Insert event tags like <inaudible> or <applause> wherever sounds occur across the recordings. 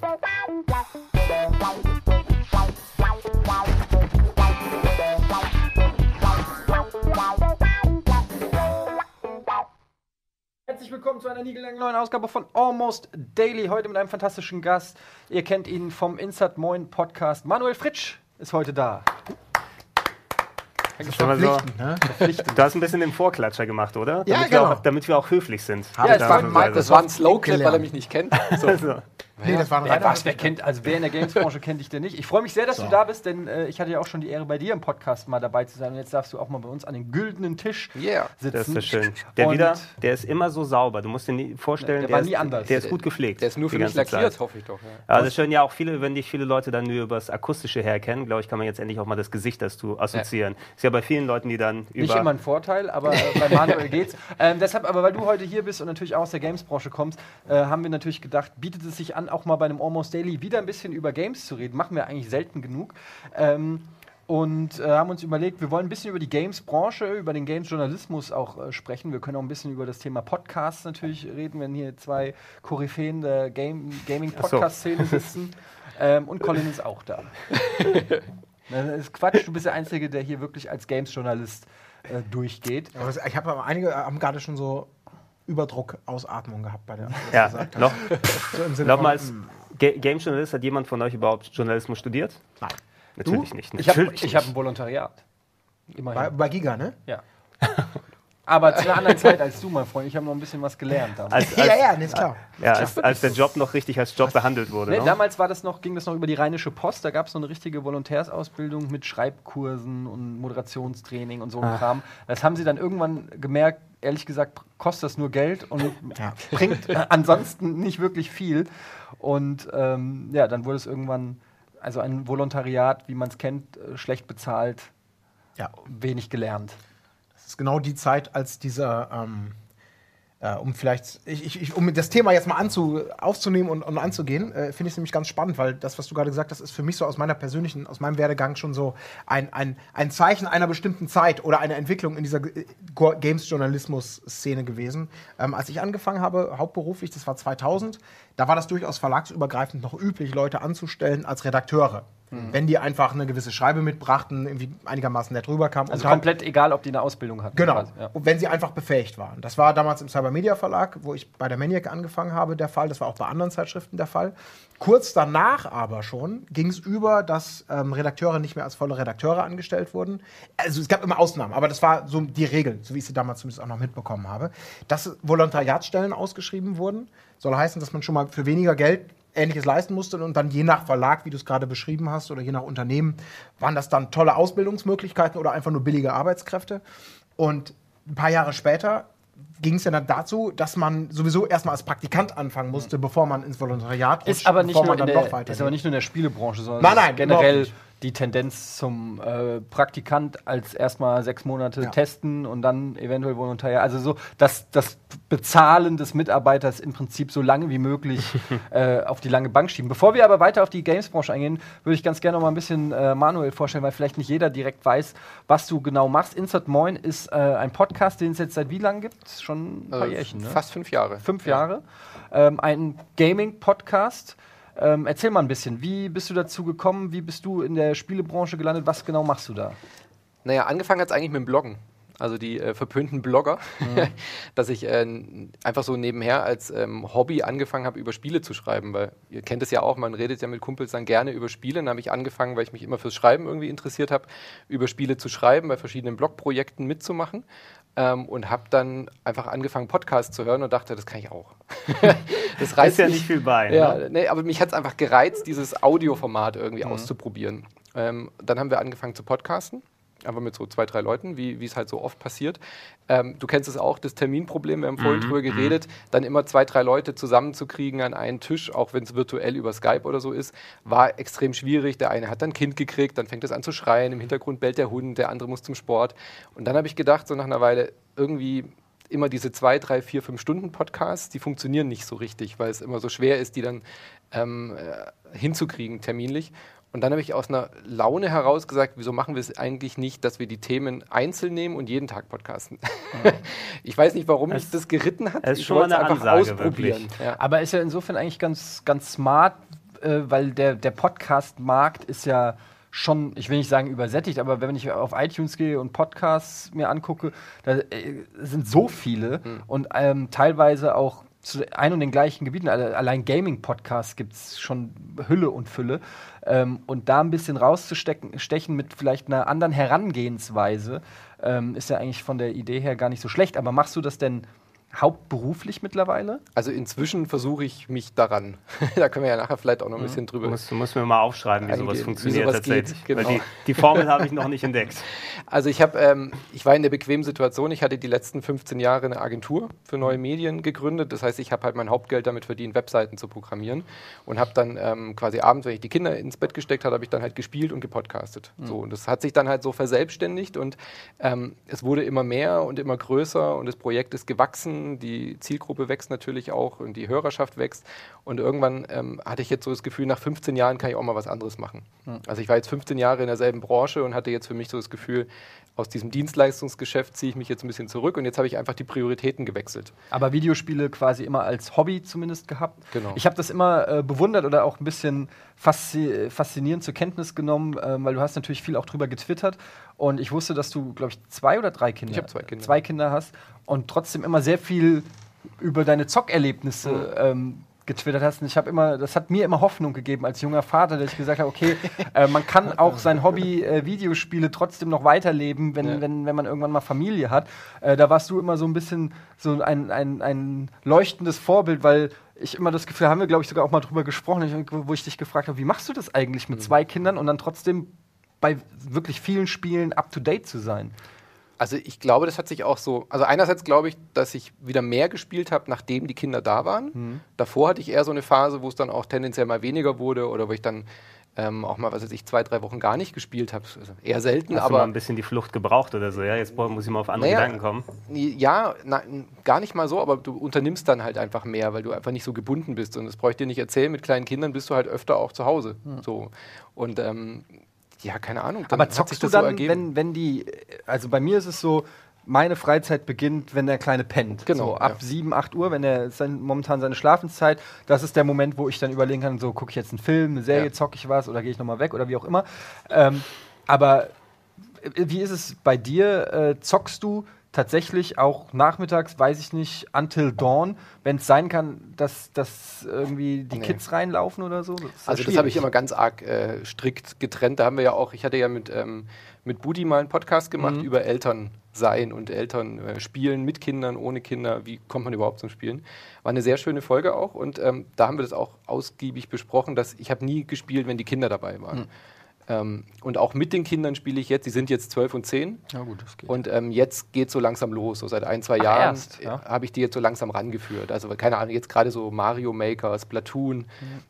Herzlich willkommen zu einer niegellangen neuen Ausgabe von Almost Daily. Heute mit einem fantastischen Gast. Ihr kennt ihn vom Insert Moin Podcast. Manuel Fritsch ist heute da. Das ist immer so, du hast ein bisschen den Vorklatscher gemacht, oder? Ja, damit genau. Wir auch, damit wir auch höflich sind. Ja, das, war, Ausnahmsweise. das war ein Slow-Clip, weil er mich nicht kennt. So. <laughs> Also, Nee, das war ein Wer, was, wer, kennt, also wer in der Games-Branche kennt dich denn nicht? Ich freue mich sehr, dass du da bist, denn äh, ich hatte ja auch schon die Ehre, bei dir im Podcast mal dabei zu sein. Und jetzt darfst du auch mal bei uns an den güldenen Tisch Yeah. sitzen. das ist so schön. Der Und wieder, der ist immer so sauber. Du musst dir nie vorstellen, Der war ist, nie anders. Der ist gut gepflegt. Der ist nur für die mich lackiert, Zeit. hoffe ich doch. Ja. Ja, ist schön, ja auch viele, wenn dich viele Leute dann nur über das Akustische herkennen, glaube ich, kann man jetzt endlich auch mal das Gesicht dazu assoziieren. Ist ja bei vielen Leuten, die dann über. Nicht immer ein Vorteil, aber äh, bei Manuel <laughs> geht's. Ähm, deshalb, aber weil du heute hier bist und natürlich auch aus der Games-Branche kommst, äh, haben wir natürlich gedacht, bietet es sich an, auch mal bei einem Almost Daily wieder ein bisschen über Games zu reden. Machen wir eigentlich selten genug. Ähm, und äh, haben uns überlegt, wir wollen ein bisschen über die Games-Branche, über den Games-Journalismus auch äh, sprechen. Wir können auch ein bisschen über das Thema Podcasts natürlich reden, wenn hier zwei Koryphäen der Game Gaming-Podcast-Szene sitzen. Ähm, und Colin ist auch da. <laughs> Das ist Quatsch, du bist der Einzige, der hier wirklich als Games-Journalist äh, durchgeht. Ich habe aber einige haben gerade schon so Überdruck Ausatmung gehabt bei der. ja, noch, <laughs> So nochmals, von, Ga Game Journalist, hat jemand von euch überhaupt Journalismus studiert? Nein. Natürlich nicht. Ich habe Natürlich ich hab ein Volontariat. Bei, Immerhin. bei Giga, ne? Ja. Aber zu einer anderen <laughs> Zeit als du, mein Freund. Ich habe noch ein bisschen was gelernt als, <laughs> Ja, als, ja, nee, ist klar. ja, als, als der Job noch richtig als Job behandelt wurde. Ne, ne? damals war das noch, ging das noch über die Rheinische Post. Da gab es so eine richtige Volontärsausbildung mit Schreibkursen und Moderationstraining und so ein Kram. Das haben sie dann irgendwann gemerkt, ehrlich gesagt, kostet das nur Geld und Ja. bringt äh, ansonsten nicht wirklich viel. Und ähm, ja, dann wurde es irgendwann, also ein Volontariat, wie man es kennt, äh, schlecht bezahlt, Ja. wenig gelernt. Das ist genau die Zeit, als dieser, ähm, äh, um vielleicht, ich, ich, um das Thema jetzt mal anzu, aufzunehmen und, und anzugehen, äh, finde ich es nämlich ganz spannend, weil das, was du gerade gesagt hast, ist für mich so aus meiner persönlichen, aus meinem Werdegang schon so ein, ein, ein Zeichen einer bestimmten Zeit oder einer Entwicklung in dieser äh, Games-Journalismus-Szene gewesen. Ähm, als ich angefangen habe, hauptberuflich, das war 2000, da war das durchaus verlagsübergreifend noch üblich, Leute anzustellen als Redakteure. Wenn die einfach eine gewisse Schreibe mitbrachten, irgendwie einigermaßen nett rüberkamen. Also und halt- komplett egal, ob die eine Ausbildung hatten. Genau. quasi, Ja. Und wenn sie einfach befähigt waren. Das war damals im Cybermedia Verlag, wo ich bei der Maniac angefangen habe, der Fall. Das war auch bei anderen Zeitschriften der Fall. Kurz danach aber schon ging es über, dass ähm, Redakteure nicht mehr als volle Redakteure angestellt wurden. Also es gab immer Ausnahmen, aber das war so die Regel, so wie ich sie damals zumindest auch noch mitbekommen habe. Dass Volontariatsstellen ausgeschrieben wurden, soll heißen, dass man schon mal für weniger Geld Ähnliches leisten musste und dann je nach Verlag, wie du es gerade beschrieben hast, oder je nach Unternehmen, waren das dann tolle Ausbildungsmöglichkeiten oder einfach nur billige Arbeitskräfte. Und ein paar Jahre später ging es ja dann dazu, dass man sowieso erstmal als Praktikant anfangen musste, bevor man ins Volontariat rutscht, Ist aber, nicht bevor nur man dann der, noch weiter ist aber nicht nur in der Spielebranche, sondern Nein, nein, generell die Tendenz zum äh, Praktikant als erstmal sechs Monate Ja. testen und dann eventuell Volontariat. Also so, dass das Bezahlen des Mitarbeiters im Prinzip so lange wie möglich <laughs> äh, auf die lange Bank schieben. Bevor wir aber weiter auf die Games-Branche eingehen, würde ich ganz gerne noch mal ein bisschen äh, Manuel vorstellen, weil vielleicht nicht jeder direkt weiß, was du genau machst. Insert Moin ist äh, ein Podcast, den es jetzt seit wie lang gibt? Schon ein paar Äh, Jährchen, ne? Fast fünf Jahre. fünf Jahre. Ähm, ein Gaming-Podcast. Ähm, erzähl mal ein bisschen, wie bist du dazu gekommen? Wie bist du in der Spielebranche gelandet? Was genau machst du da? Naja, angefangen hat es eigentlich mit dem Bloggen. Also die äh, verpönten Blogger, Mhm. <laughs> dass ich äh, einfach so nebenher als ähm, Hobby angefangen habe, über Spiele zu schreiben. Weil ihr kennt es ja auch, man redet ja mit Kumpels dann gerne über Spiele. Dann habe ich angefangen, weil ich mich immer fürs Schreiben irgendwie interessiert habe, über Spiele zu schreiben, bei verschiedenen Blogprojekten mitzumachen. Ähm, und habe dann einfach angefangen, Podcasts zu hören und dachte, das kann ich auch. <laughs> das Da ist ja nicht viel bei. Ja, Ne? nee, aber mich hat es einfach gereizt, dieses Audioformat irgendwie auszuprobieren. Ähm, dann haben wir angefangen zu podcasten. Einfach mit so zwei, drei Leuten, wie es halt so oft passiert. Ähm, du kennst es auch, das Terminproblem, wir haben vorhin drüber geredet, dann immer zwei, drei Leute zusammenzukriegen an einen Tisch, auch wenn es virtuell über Skype oder so ist, war extrem schwierig. Der eine hat dann ein Kind gekriegt, dann fängt es an zu schreien, im Hintergrund bellt der Hund, der andere muss zum Sport. Und dann habe ich gedacht, so nach einer Weile, irgendwie immer diese zwei, drei, vier, fünf Stunden Podcasts, die funktionieren nicht so richtig, weil es immer so schwer ist, die dann ähm, äh, hinzukriegen terminlich. Und dann habe ich aus einer Laune heraus gesagt, wieso machen wir es eigentlich nicht, dass wir die Themen einzeln nehmen und jeden Tag podcasten? <laughs> ich weiß nicht, warum mich das geritten hat. es ist ich schon mal wollte es eine einfach Ansage, ausprobieren. wirklich. Ja. Aber ist ja insofern eigentlich ganz, ganz smart, äh, weil der, der Podcast-Markt ist ja schon, ich will nicht sagen übersättigt, aber wenn ich auf iTunes gehe und Podcasts mir angucke, da äh, sind so viele und ähm, teilweise auch zu ein und den gleichen Gebieten. Alle- Allein Gaming-Podcasts gibt es schon Hülle und Fülle. Ähm, und da ein bisschen rauszustechen stechen mit vielleicht einer anderen Herangehensweise ähm, ist ja eigentlich von der Idee her gar nicht so schlecht. Aber machst du das denn hauptberuflich mittlerweile? Also inzwischen versuche ich mich daran. <laughs> da können wir ja nachher vielleicht auch noch ein bisschen drüber Du musst, du musst mir mal aufschreiben, wie sowas Eingehen, wie funktioniert sowas tatsächlich. geht, genau. Weil die, die Formel <laughs> habe ich noch nicht entdeckt. Also ich habe, ähm, ich war in der bequemen Situation. Ich hatte die letzten 15 Jahre eine Agentur für neue Medien gegründet. Das heißt, ich habe halt mein Hauptgeld damit verdient, Webseiten zu programmieren und habe dann ähm, quasi abends, wenn ich die Kinder ins Bett gesteckt habe, habe ich dann halt gespielt und gepodcastet. So und das hat sich dann halt so verselbstständigt und ähm, es wurde immer mehr und immer größer und das Projekt ist gewachsen. Die Zielgruppe wächst natürlich auch und die Hörerschaft wächst und irgendwann ähm, hatte ich jetzt so das Gefühl, nach 15 Jahren kann ich auch mal was anderes machen. Also ich war jetzt 15 Jahre in derselben Branche und hatte jetzt für mich so das Gefühl, aus diesem Dienstleistungsgeschäft ziehe ich mich jetzt ein bisschen zurück und jetzt habe ich einfach die Prioritäten gewechselt. Aber Videospiele quasi immer als Hobby zumindest gehabt. Genau. Ich habe das immer äh, bewundert oder auch ein bisschen faszi faszinierend zur Kenntnis genommen, ähm, weil du hast natürlich viel auch drüber getwittert und ich wusste, dass du, glaube ich, zwei oder drei Kinder, Ich zwei Kinder. zwei Kinder hast und trotzdem immer sehr viel über deine Zockerlebnisse Mhm. ähm, getwittert hast. Und ich habe immer, das hat mir immer Hoffnung gegeben als junger Vater, dass ich gesagt habe, okay, äh, man kann <laughs> auch sein Hobby äh, Videospiele trotzdem noch weiterleben, wenn, Ja. wenn, wenn man irgendwann mal Familie hat. Äh, da warst du immer so ein bisschen so ein, ein, ein leuchtendes Vorbild, weil ich immer das Gefühl, haben wir, glaube ich, sogar auch mal drüber gesprochen, wo ich dich gefragt habe, wie machst du das eigentlich mit zwei Kindern und dann trotzdem bei wirklich vielen Spielen up to date zu sein? Also ich glaube, das hat sich auch so. Also einerseits glaube ich, dass ich wieder mehr gespielt habe, nachdem die Kinder da waren. Davor hatte ich eher so eine Phase, wo es dann auch tendenziell mal weniger wurde oder wo ich dann ähm, auch mal, was weiß ich, zwei, drei Wochen gar nicht gespielt habe. Also eher selten, Hast du mal aber ein bisschen die Flucht gebraucht oder so? Ja, jetzt muss ich mal auf andere Naja, Gedanken kommen. ja, na, gar nicht mal so, aber du unternimmst dann halt einfach mehr, weil du einfach nicht so gebunden bist. Und das brauche ich dir nicht erzählen, mit kleinen Kindern bist du halt öfter auch zu Hause. So. Und ähm, ja, keine Ahnung. Aber zockst du so dann, ergeben. wenn, wenn die, also bei mir ist es so, meine Freizeit beginnt, wenn der Kleine pennt. Genau, So ab ja. 7, 8 Uhr, wenn er sein, momentan seine Schlafenszeit, das ist der Moment, wo ich dann überlegen kann, so gucke ich jetzt einen Film, eine Serie, Ja. zocke ich was oder gehe ich nochmal weg oder wie auch immer. Ähm, aber äh, wie ist es bei dir? Äh, zockst du tatsächlich auch nachmittags, weiß ich nicht, until dawn, wenn es sein kann, dass, dass irgendwie die Nee. Kids reinlaufen oder so? Das Also das habe ich immer ganz arg äh, strikt getrennt. Da haben wir ja auch, ich hatte ja mit, ähm, mit Budi mal einen Podcast gemacht Mhm. über Elternsein und Eltern äh, spielen mit Kindern, ohne Kinder. Wie kommt man überhaupt zum Spielen? War eine sehr schöne Folge auch und ähm, da haben wir das auch ausgiebig besprochen, dass ich habe nie gespielt, wenn die Kinder dabei waren. Mhm. Ähm, und auch mit den Kindern spiele ich jetzt, die sind jetzt 12 und 10 Ja gut, das geht. und ähm, jetzt geht so langsam los. So seit ein, zwei Ach, Jahren erst, ja? äh, habe ich die jetzt so langsam rangeführt. Also keine Ahnung, jetzt gerade so Mario Maker, Splatoon,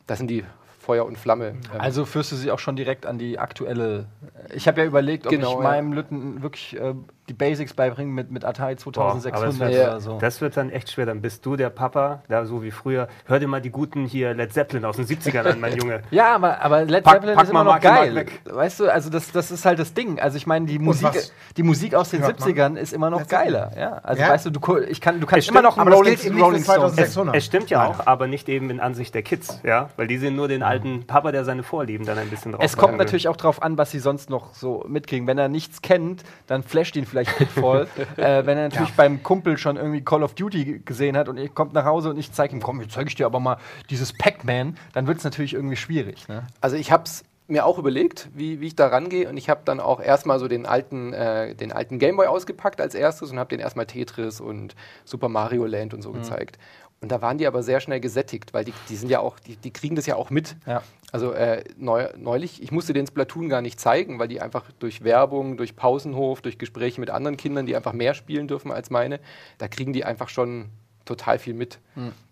das sind die Feuer und Flamme. Ähm, Also führst du sie auch schon direkt an die aktuelle. Ich habe ja überlegt, ob Genau, ich ja. meinem Lütten wirklich äh, die Basics beibringe mit, mit Atari Boah, 2600 aber es wird- oder so. Das wird dann echt schwer. Dann bist du der Papa, da so wie früher. Hör dir mal die guten hier Led Zeppelin aus den 70ern an, mein Junge. <laughs> ja, aber, aber Led Pack- Zeppelin pack ist immer noch Mark geil. Weißt du, also das, das ist halt das Ding. Also ich meine, die Musik, die Musik aus den hört man? 70ern ist immer noch geiler. Ja? Also Ja? weißt du, du, ich kann, du kannst Es immer stimmt, noch einen Rolling, Rolling Stones. 2600. Es stimmt ja auch, aber nicht eben in Ansicht der Kids, ja, weil die sehen nur den alten Papa, der seine Vorlieben dann ein bisschen drauf Es kommt natürlich auch drauf an, was sie sonst noch so mitkriegen. Wenn er nichts kennt, dann flasht ihn vielleicht Pitfall. <laughs> äh, wenn er natürlich beim Kumpel schon irgendwie Call of Duty gesehen hat und er kommt nach Hause und ich zeige ihm, komm, jetzt zeige ich dir aber mal dieses Pac-Man, dann wird es natürlich irgendwie schwierig. Ne? Also ich habe es mir auch überlegt, wie, wie ich da rangehe und ich habe dann auch erstmal so den alten, äh, den alten Gameboy ausgepackt als erstes und habe den erstmal Tetris und Super Mario Land und so gezeigt. Und da waren die aber sehr schnell gesättigt, weil die, die sind ja auch, die, die kriegen das ja auch mit. Ja. Also äh, neu, neulich, ich musste den Splatoon gar nicht zeigen, weil die einfach durch Werbung, durch Pausenhof, durch Gespräche mit anderen Kindern, die einfach mehr spielen dürfen als meine, da kriegen die einfach schon total viel mit.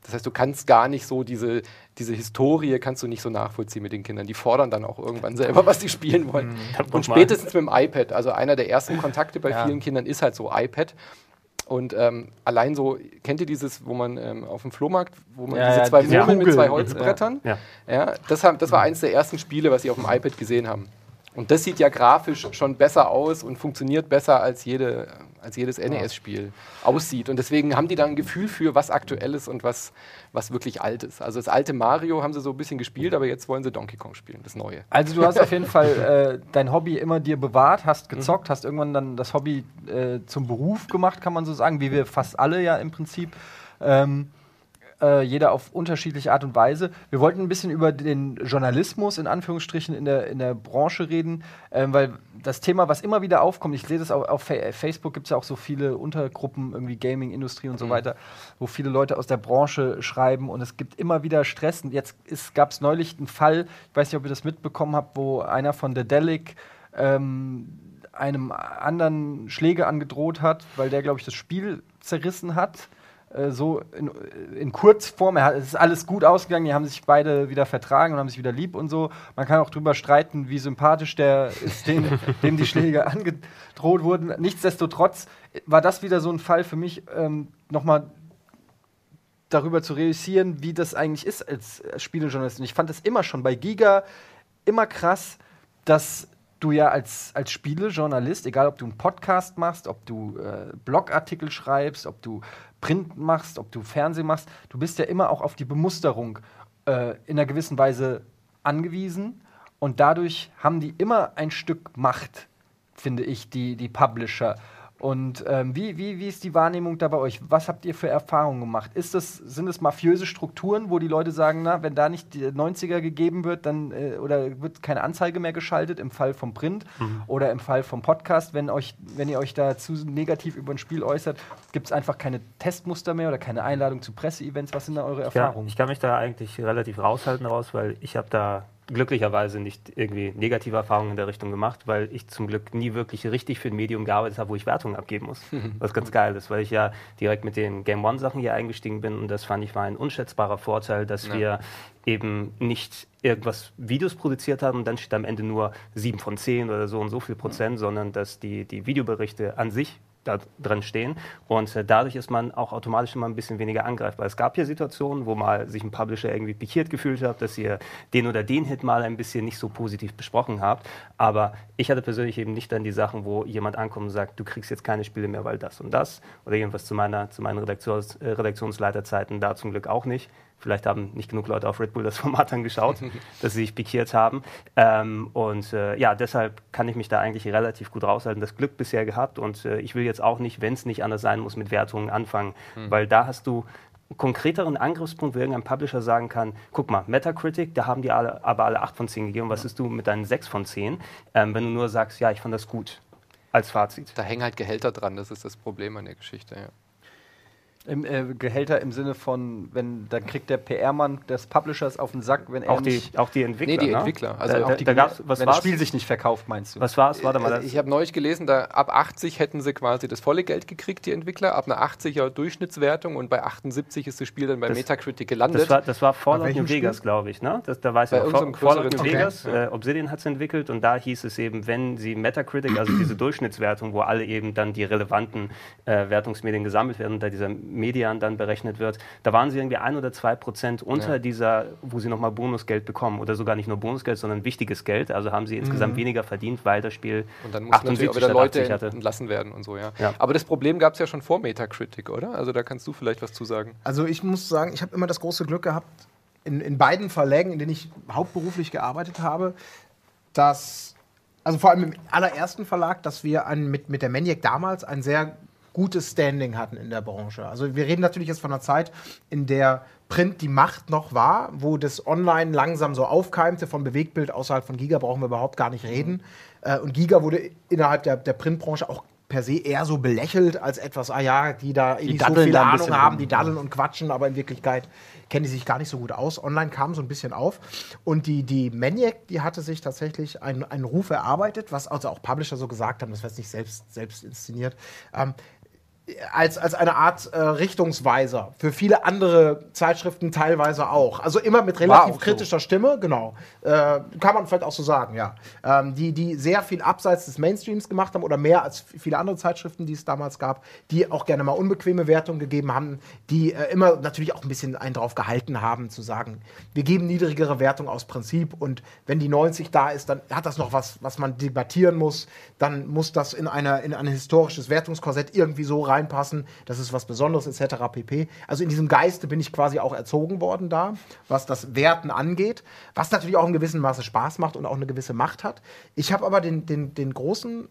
Das heißt, du kannst gar nicht so diese, diese Historie kannst du nicht so nachvollziehen mit den Kindern. Die fordern dann auch irgendwann selber, was sie spielen wollen. Noch Und spätestens mit dem iPad. Also einer der ersten Kontakte bei Ja. vielen Kindern ist halt so iPad. Und ähm, allein so, kennt ihr dieses, wo man ähm, auf dem Flohmarkt, wo man Ja, diese ja, zwei diese Murmeln mit zwei. Holzbrettern, Ja. ja, das, haben, das war eines der ersten Spiele, was sie auf dem iPad gesehen haben. Und das sieht ja grafisch schon besser aus und funktioniert besser als jede, als jedes NES-Spiel aussieht. Und deswegen haben die da ein Gefühl für, was aktuell ist und was, was wirklich alt ist. Also das alte Mario haben sie so ein bisschen gespielt, aber jetzt wollen sie Donkey Kong spielen, das neue. Also du hast auf jeden Fall <laughs> äh, dein Hobby immer dir bewahrt, hast gezockt, mhm. hast irgendwann dann das Hobby äh, zum Beruf gemacht, kann man so sagen, wie wir fast alle ja im Prinzip. Ähm, äh, jeder auf unterschiedliche Art und Weise. Wir wollten ein bisschen über den Journalismus in Anführungsstrichen in der, in der Branche reden, ähm, weil das Thema, was immer wieder aufkommt, ich sehe das auch auf Facebook, gibt es ja auch so viele Untergruppen, irgendwie Gaming-Industrie und so mhm. weiter, wo viele Leute aus der Branche schreiben und es gibt immer wieder Stress. Und jetzt gab es neulich einen Fall, ich weiß nicht, ob ihr das mitbekommen habt, wo einer von The Delic ähm, einem anderen Schläge angedroht hat, weil der, glaube ich, das Spiel zerrissen hat. Äh, so in, in, Kurzform. Hat, es ist alles gut ausgegangen, die haben sich beide wieder vertragen und haben sich wieder lieb und so. Man kann auch drüber streiten, wie sympathisch der ist, dem, <laughs> dem die Schläge angedroht wurden. Nichtsdestotrotz war das wieder so ein Fall für mich, ähm, nochmal darüber zu realisieren, wie das eigentlich ist als Spielejournalist. Und ich fand das immer schon bei Giga immer krass, dass du ja als, als Spielejournalist, egal ob du einen Podcast machst, ob du äh, Blogartikel schreibst, ob du Print machst, ob du Fernsehen machst, du bist ja immer auch auf die Bemusterung äh, in einer gewissen Weise angewiesen. Und dadurch haben die immer ein Stück Macht, finde ich, die, die Publisher. Und ähm, wie, wie, wie ist die Wahrnehmung da bei euch? Was habt ihr für Erfahrungen gemacht? Ist das, sind es mafiöse Strukturen, wo die Leute sagen, na, wenn da nicht die 90er gegeben wird, dann äh, oder wird keine Anzeige mehr geschaltet im Fall vom Print mhm. oder im Fall vom Podcast, wenn euch, wenn ihr euch da zu negativ über ein Spiel äußert, gibt es einfach keine Testmuster mehr oder keine Einladung zu Presseevents? Was sind da eure Erfahrungen? Ja, ich kann mich da eigentlich relativ raushalten raus, weil ich habe da glücklicherweise nicht irgendwie negative Erfahrungen in der Richtung gemacht, weil ich zum Glück nie wirklich richtig für ein Medium gearbeitet habe, wo ich Wertungen abgeben muss. Was ganz geil ist, weil ich ja direkt mit den Game One Sachen hier eingestiegen bin und das fand ich war ein unschätzbarer Vorteil, dass ja. wir eben nicht irgendwas Videos produziert haben und dann steht am Ende nur 7 von 10 oder so und so viel Prozent, ja. sondern dass die, die Videoberichte an sich da drin stehen. Und äh, dadurch ist man auch automatisch immer ein bisschen weniger angreifbar. Es gab ja Situationen, wo mal sich ein Publisher irgendwie pikiert gefühlt hat, dass ihr den oder den Hit mal ein bisschen nicht so positiv besprochen habt. Aber ich hatte persönlich eben nicht dann die Sachen, wo jemand ankommt und sagt, du kriegst jetzt keine Spiele mehr, weil das und das. Oder irgendwas zu, meiner, zu meinen Redaktions, äh, Redaktionsleiterzeiten da zum Glück auch nicht. Vielleicht haben nicht genug Leute auf Red Bull das <laughs> Format angeschaut, <laughs> dass sie sich pikiert haben. Ähm, und äh, ja, deshalb kann ich mich da eigentlich relativ gut raushalten. Das Glück bisher gehabt und äh, ich will jetzt auch nicht, wenn es nicht anders sein muss, mit Wertungen anfangen, mhm. weil da hast du einen konkreteren Angriffspunkt, wo irgendein Publisher sagen kann, guck mal, Metacritic, da haben die alle, aber alle 8 von 10 gegeben, was ist du mit deinen 6 von 10, ähm, wenn du nur sagst, ja, ich fand das gut, als Fazit. Da hängen halt Gehälter dran, das ist das Problem an der Geschichte, ja. Im, äh, Gehälter im Sinne von, wenn dann kriegt der PR-Mann des Publishers auf den Sack, wenn er auch die, nicht auch die Entwickler. Nee, die ne? Entwickler. Also da, auch die, da gab's, was wenn das Spiel sich nicht verkauft, meinst du? Was war es? Warte mal. Also ich habe neulich gelesen, da ab 80 hätten sie quasi das volle Geld gekriegt, die Entwickler, ab einer 80er Durchschnittswertung und bei 78 ist das Spiel dann bei das, Metacritic gelandet. Das war, das war Fallout New Vegas, glaube ich. Ne? Das, da weiß ich noch. Fallout New Vegas, okay. äh, Obsidian hat es entwickelt und da hieß es eben, wenn sie Metacritic, also diese <clears throat> Durchschnittswertung, wo alle eben dann die relevanten äh, Wertungsmedien gesammelt werden da dieser Median dann berechnet wird, da war waren sie irgendwie ein oder zwei Prozent unter ja. dieser, wo sie nochmal Bonusgeld bekommen. Oder sogar nicht nur Bonusgeld, sondern wichtiges Geld. Also haben sie insgesamt mhm. weniger verdient, weil das Spiel Und dann mussten natürlich auch wieder Leute entlassen werden und so, ja. ja. Aber das Problem gab es ja schon vor Metacritic, oder? Also da kannst du vielleicht was zu sagen. Also ich muss sagen, ich habe immer das große Glück gehabt, in, in beiden Verlägen, in denen ich hauptberuflich gearbeitet habe, dass also vor allem im allerersten Verlag, dass wir ein, mit, mit der Maniac damals ein sehr gutes Standing hatten in der Branche. Also wir reden natürlich jetzt von einer Zeit, in der Print die Macht noch war, wo das Online langsam so aufkeimte. Von Bewegtbild außerhalb von Giga brauchen wir überhaupt gar nicht reden. Mhm. und Giga wurde innerhalb der, der Printbranche auch per se eher so belächelt als etwas, ah ja, die da die nicht so viel Ahnung haben, die daddeln und quatschen, aber in Wirklichkeit kennen die sich gar nicht so gut aus. Online kam so ein bisschen auf. Und die, die Maniac, die hatte sich tatsächlich einen, einen Ruf erarbeitet, was also auch Publisher so gesagt haben, das war jetzt nicht selbst, selbst inszeniert. Ähm, als, als eine Art äh, Richtungsweiser für viele andere Zeitschriften teilweise auch. Also immer mit relativ so. kritischer Stimme, genau. Äh, kann man vielleicht auch so sagen, ja. Ähm, die, die sehr viel abseits des Mainstreams gemacht haben oder mehr als viele andere Zeitschriften, die es damals gab, die auch gerne mal unbequeme Wertungen gegeben haben, die äh, immer natürlich auch ein bisschen einen drauf gehalten haben, zu sagen, wir geben niedrigere Wertung aus Prinzip und wenn die 90 da ist, dann hat das noch was, was man debattieren muss, dann muss das in, einer, in ein historisches Wertungskorsett irgendwie so reinpassen, das ist was Besonderes etc. pp. Also in diesem Geiste bin ich quasi auch erzogen worden da, was das Werten angeht, was natürlich auch in gewissem Maße Spaß macht und auch eine gewisse Macht hat. Ich habe aber den, den, den großen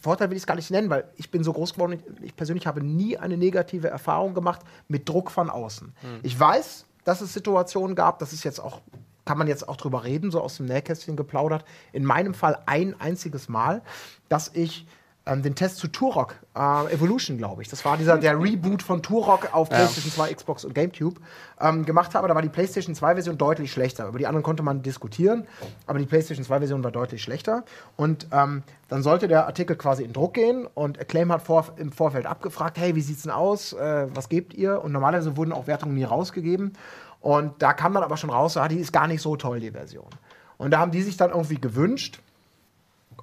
Vorteil will ich es gar nicht nennen, weil ich bin so groß geworden, ich persönlich habe nie eine negative Erfahrung gemacht mit Druck von außen. Ich weiß, dass es Situationen gab, das ist jetzt auch, kann man jetzt auch drüber reden, so aus dem Nähkästchen geplaudert. In meinem Fall ein einziges Mal, dass ich ähm, den Test zu Turok äh, Evolution, glaube ich. Das war dieser der Reboot von Turok auf PlayStation 2, Xbox und GameCube ähm, gemacht habe. Da war die PlayStation 2 Version deutlich schlechter. Über die anderen konnte man diskutieren, aber die PlayStation 2 Version war deutlich schlechter. Und ähm, dann sollte der Artikel quasi in Druck gehen und Acclaim hat vor, im Vorfeld abgefragt, hey, wie sieht's denn aus? Äh, was gebt ihr? Und normalerweise wurden auch Wertungen nie rausgegeben. Und da kam dann aber schon raus, ah, die ist gar nicht so toll, die Version. Und da haben die sich dann irgendwie gewünscht,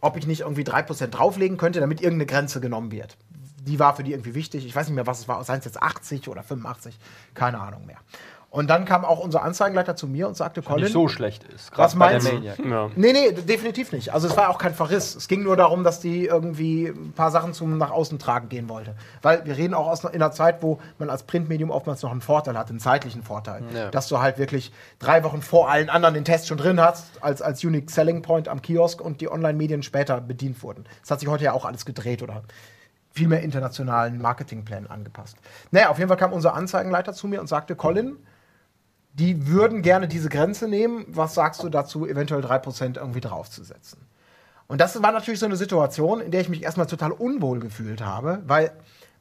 ob ich nicht irgendwie 3% drauflegen könnte, damit irgendeine Grenze genommen wird. Die war für die irgendwie wichtig. Ich weiß nicht mehr, was es war. Seien es jetzt 80 oder 85? Keine Ahnung mehr. Und dann kam auch unser Anzeigenleiter zu mir und sagte, Colin, Nicht so schlecht ist. Was meinst du? Ja. Nee, nee, definitiv nicht. Also es war auch kein Verriss. Es ging nur darum, dass die irgendwie ein paar Sachen zum nach außen tragen gehen wollte. Weil wir reden auch aus in einer Zeit, wo man als Printmedium oftmals noch einen Vorteil hat, einen zeitlichen Vorteil. Ja. Dass du halt wirklich drei Wochen vor allen anderen den Test schon drin hast, als, als Unique Selling Point am Kiosk und die Online-Medien später bedient wurden. Das hat sich heute ja auch alles gedreht oder viel mehr internationalen Marketingplänen angepasst. Naja, auf jeden Fall kam unser Anzeigenleiter zu mir und sagte, Colin, die würden gerne diese Grenze nehmen. Was sagst du dazu, eventuell 3% irgendwie draufzusetzen? Und das war natürlich so eine Situation, in der ich mich erstmal total unwohl gefühlt habe, weil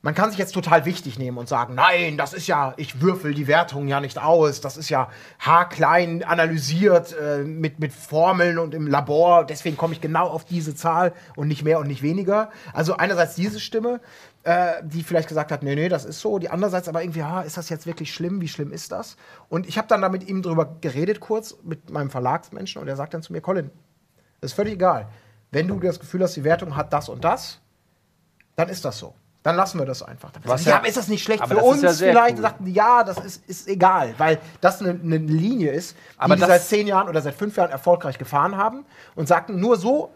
man kann sich jetzt total wichtig nehmen und sagen, nein, das ist ja, ich würfel die Wertung ja nicht aus, das ist ja haarklein analysiert äh, mit, mit Formeln und im Labor, deswegen komme ich genau auf diese Zahl und nicht mehr und nicht weniger. Also einerseits diese Stimme, äh, die vielleicht gesagt hat, nee, nee, das ist so. Die andererseits aber irgendwie, ah, ist das jetzt wirklich schlimm? Wie schlimm ist das? Und ich habe dann da mit ihm drüber geredet kurz, mit meinem Verlagsmenschen, und er sagt dann zu mir, Colin, ist völlig egal. Wenn du das Gefühl hast, die Wertung hat das und das, dann ist das so. Dann lassen wir das einfach. Dann Was sagen, ja, aber ist das nicht schlecht für uns? ja vielleicht cool. sagten die, ja, das ist, ist egal, weil das eine, eine Linie ist, die Aber die seit zehn Jahren oder seit fünf Jahren erfolgreich gefahren haben und sagten, nur so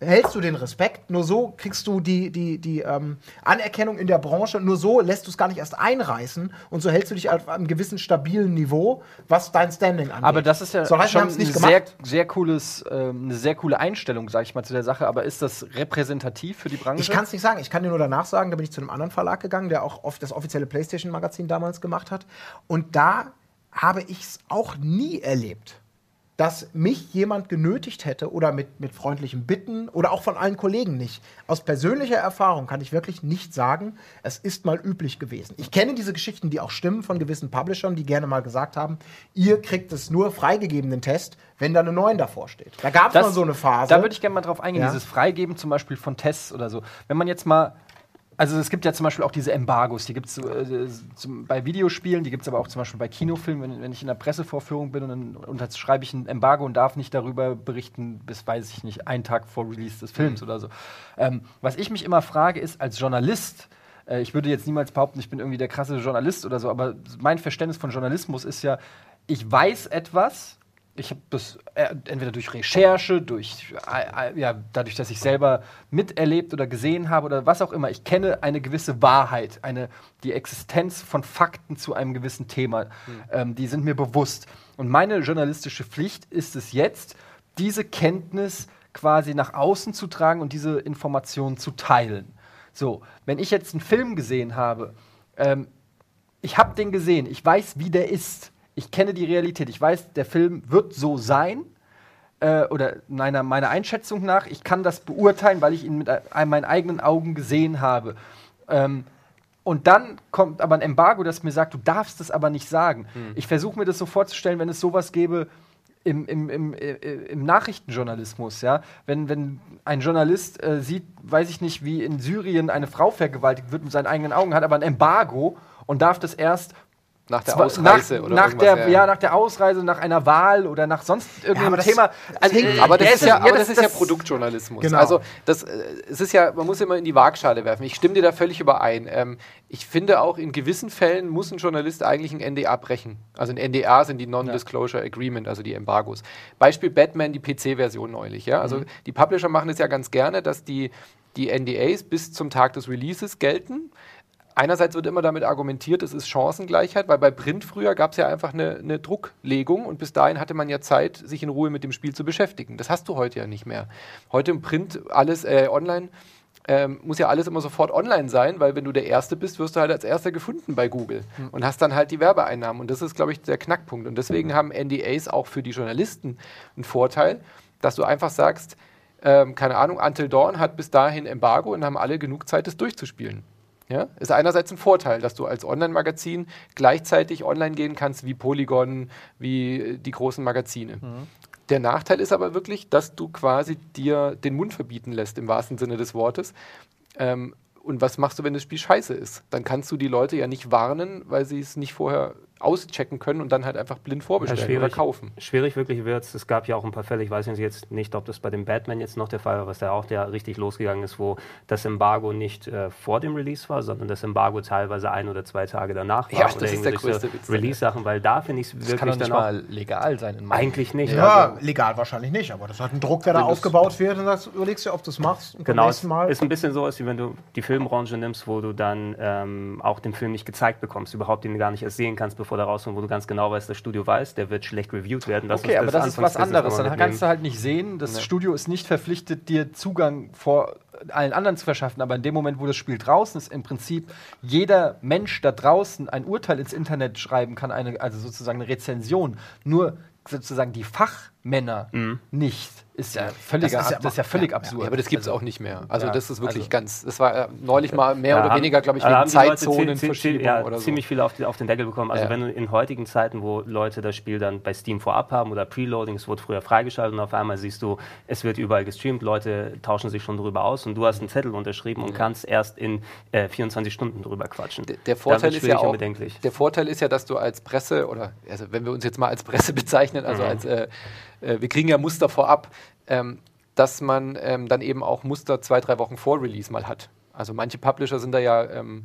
hältst du den Respekt, nur so kriegst du die, die, die ähm, Anerkennung in der Branche, nur so lässt du es gar nicht erst einreißen und so hältst du dich auf einem gewissen stabilen Niveau, was dein Standing angeht. Aber das ist ja so schon nicht sehr, gemacht. sehr cooles, ähm, eine sehr coole Einstellung, sag ich mal, zu der Sache. Aber ist das repräsentativ für die Branche? Ich kann es nicht sagen. Ich kann dir nur danach sagen, da bin ich zu einem anderen Verlag gegangen, der auch oft das offizielle PlayStation-Magazin damals gemacht hat. Und da habe ich es auch nie erlebt, dass mich jemand genötigt hätte oder mit, mit freundlichen Bitten oder auch von allen Kollegen nicht. Aus persönlicher Erfahrung kann ich wirklich nicht sagen, es ist mal üblich gewesen. Ich kenne diese Geschichten, die auch stimmen von gewissen Publishern, die gerne mal gesagt haben, ihr kriegt es nur freigegeben, den Test, wenn da eine 9 davor steht. Da gab es mal so eine Phase. Da würde ich gerne mal drauf eingehen, Ja. dieses Freigeben zum Beispiel von Tests oder so. Wenn man jetzt mal. Also es gibt ja zum Beispiel auch diese Embargos, die gibt es äh, bei Videospielen, die gibt es aber auch zum Beispiel bei Kinofilmen, wenn, wenn ich in der Pressevorführung bin und dann unterschreibe ich ein Embargo und darf nicht darüber berichten, bis, weiß ich nicht, einen Tag vor Release des Films oder so. Ähm, was ich mich immer frage, ist als Journalist, äh, ich würde jetzt niemals behaupten, ich bin irgendwie der krasse Journalist oder so, aber mein Verständnis von Journalismus ist ja, ich weiß etwas, ich habe das äh, entweder durch Recherche, durch äh, äh, ja, dadurch, dass ich selber miterlebt oder gesehen habe oder was auch immer. Ich kenne eine gewisse Wahrheit, eine die Existenz von Fakten zu einem gewissen Thema. Ähm, die sind mir bewusst. Und meine journalistische Pflicht ist es jetzt, diese Kenntnis quasi nach außen zu tragen und diese Informationen zu teilen. So, wenn ich jetzt einen Film gesehen habe, ähm, ich habe den gesehen, ich weiß, wie der ist. Ich kenne die Realität. Ich weiß, der Film wird so sein. Äh, oder meiner, meiner Einschätzung nach, ich kann das beurteilen, weil ich ihn mit meinen eigenen Augen gesehen habe. Ähm, und dann kommt aber ein Embargo, das mir sagt, du darfst es aber nicht sagen. Ich versuche mir das so vorzustellen, wenn es sowas gäbe, im, im, im, äh, im Nachrichtenjournalismus, ja, wenn, wenn ein Journalist äh, sieht, weiß ich nicht, wie in Syrien eine Frau vergewaltigt wird mit seinen eigenen Augen, hat aber ein Embargo und darf das erst Nach der Ausreise nach, oder nach der, ja. nach der Ausreise, nach einer Wahl oder nach sonst irgendeinem aber das- Thema. das hängt- Aber das der ist ja, aber das das- ist ja das- Produktjournalismus. Genau. Also das, äh, es ist ja, man muss immer in die Waagschale werfen. Ich stimme dir da völlig überein. Ähm, ich finde auch in gewissen Fällen muss ein Journalist eigentlich ein NDA brechen. Also ein NDA sind die Non-Disclosure Agreement, also die Embargos. Beispiel Batman, die PC-Version neulich. Ja? Mhm. Also die Publisher machen es ja ganz gerne, dass die, die NDAs bis zum Tag des Releases gelten. Einerseits wird immer damit argumentiert, es ist Chancengleichheit, weil bei Print früher gab es ja einfach eine, eine Drucklegung und bis dahin hatte man ja Zeit, sich in Ruhe mit dem Spiel zu beschäftigen. Das hast du heute ja nicht mehr. Heute im Print alles äh, online. Ähm, muss ja alles immer sofort online sein, weil wenn du der Erste bist, wirst du halt als Erster gefunden bei Google und hast dann halt die Werbeeinnahmen. Und das ist, glaube ich, der Knackpunkt. Und deswegen haben NDAs auch für die Journalisten einen Vorteil, dass du einfach sagst, ähm, keine Ahnung, Until Dawn hat bis dahin Embargo und haben alle genug Zeit, das durchzuspielen. Ja? Ist einerseits ein Vorteil, dass du als Online-Magazin gleichzeitig online gehen kannst wie Polygon, wie die großen Magazine. Der Nachteil ist aber wirklich, dass du quasi dir den Mund verbieten lässt, im wahrsten Sinne des Wortes. Ähm, und was machst du, wenn das Spiel scheiße ist? Dann kannst du die Leute ja nicht warnen, weil sie es nicht vorher auschecken können und dann halt einfach blind vorbestellen oder kaufen. Schwierig wirklich wird es. Es gab ja auch ein paar Fälle, ich weiß jetzt nicht, ob das bei dem Batman jetzt noch der Fall war, was da auch der richtig losgegangen ist, wo das Embargo nicht äh, vor dem Release war, sondern das Embargo teilweise ein oder zwei Tage danach war. Ja, das ist der größte Witz Release-Sachen, weil da finde ich es Das kann wirklich doch nicht dann auch mal legal sein in eigentlich nicht. Ja, Also, legal wahrscheinlich nicht, aber das hat einen Druck, der da aufgebaut wird und das überlegst du, ob du es machst. Genau, Mal. ist ein bisschen so, als wenn du die Filmbranche nimmst, wo du dann ähm, auch den Film nicht gezeigt bekommst, überhaupt den gar nicht erst sehen kannst, bevor der rauskommt, wo du ganz genau weißt, das Studio weiß, der wird schlecht reviewt werden. Das Okay, aber das ist was anderes. Dann kannst du halt nicht sehen. Das Studio ist nicht verpflichtet, dir Zugang vor allen anderen zu verschaffen. Aber in dem Moment, wo das Spiel draußen ist, im Prinzip jeder Mensch da draußen ein Urteil ins Internet schreiben kann, eine, also sozusagen eine Rezension. Nur sozusagen die Fachmänner nicht. Ist ja völliger, Das ist ja ab- das ist ja völlig ja, absurd. Ja, aber das gibt es Also- auch nicht mehr. Also Ja, das ist wirklich also- ganz, das war äh, neulich mal mehr Ja, oder weniger, glaube ich, wegen Zeitzonenverschiebung oder so. ziemlich viel auf, die, auf den Deckel bekommen. Also Ja. wenn du in heutigen Zeiten, wo Leute das Spiel dann bei Steam vorab haben oder Preloading, es wurde früher freigeschaltet und auf einmal siehst du, es wird überall gestreamt, Leute tauschen sich schon drüber aus und du hast einen Zettel unterschrieben und kannst erst in äh, 24 Stunden drüber quatschen. Der- Der Vorteil ist ja auch, der Vorteil ist ja, dass du als Presse oder also wenn wir uns jetzt mal als Presse <laughs> bezeichnen, also als äh, äh, wir kriegen ja Muster vorab, ähm, dass man ähm, dann eben auch Muster zwei drei Wochen vor Release mal hat. Also manche Publisher sind da ja ähm,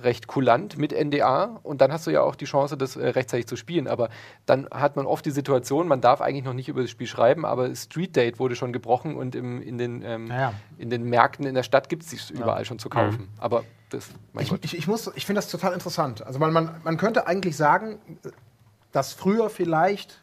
recht kulant mit NDA und dann hast du ja auch die Chance, das äh, rechtzeitig zu spielen. Aber dann hat man oft die Situation, man darf eigentlich noch nicht über das Spiel schreiben, aber Street Date wurde schon gebrochen und im, in, den, ähm, Ja, ja. in den Märkten in der Stadt gibt es überall schon zu kaufen. Aber das, mein Ich, Gott. ich, ich, muss- ich finde das total interessant. Also man, man, man könnte eigentlich sagen, dass früher vielleicht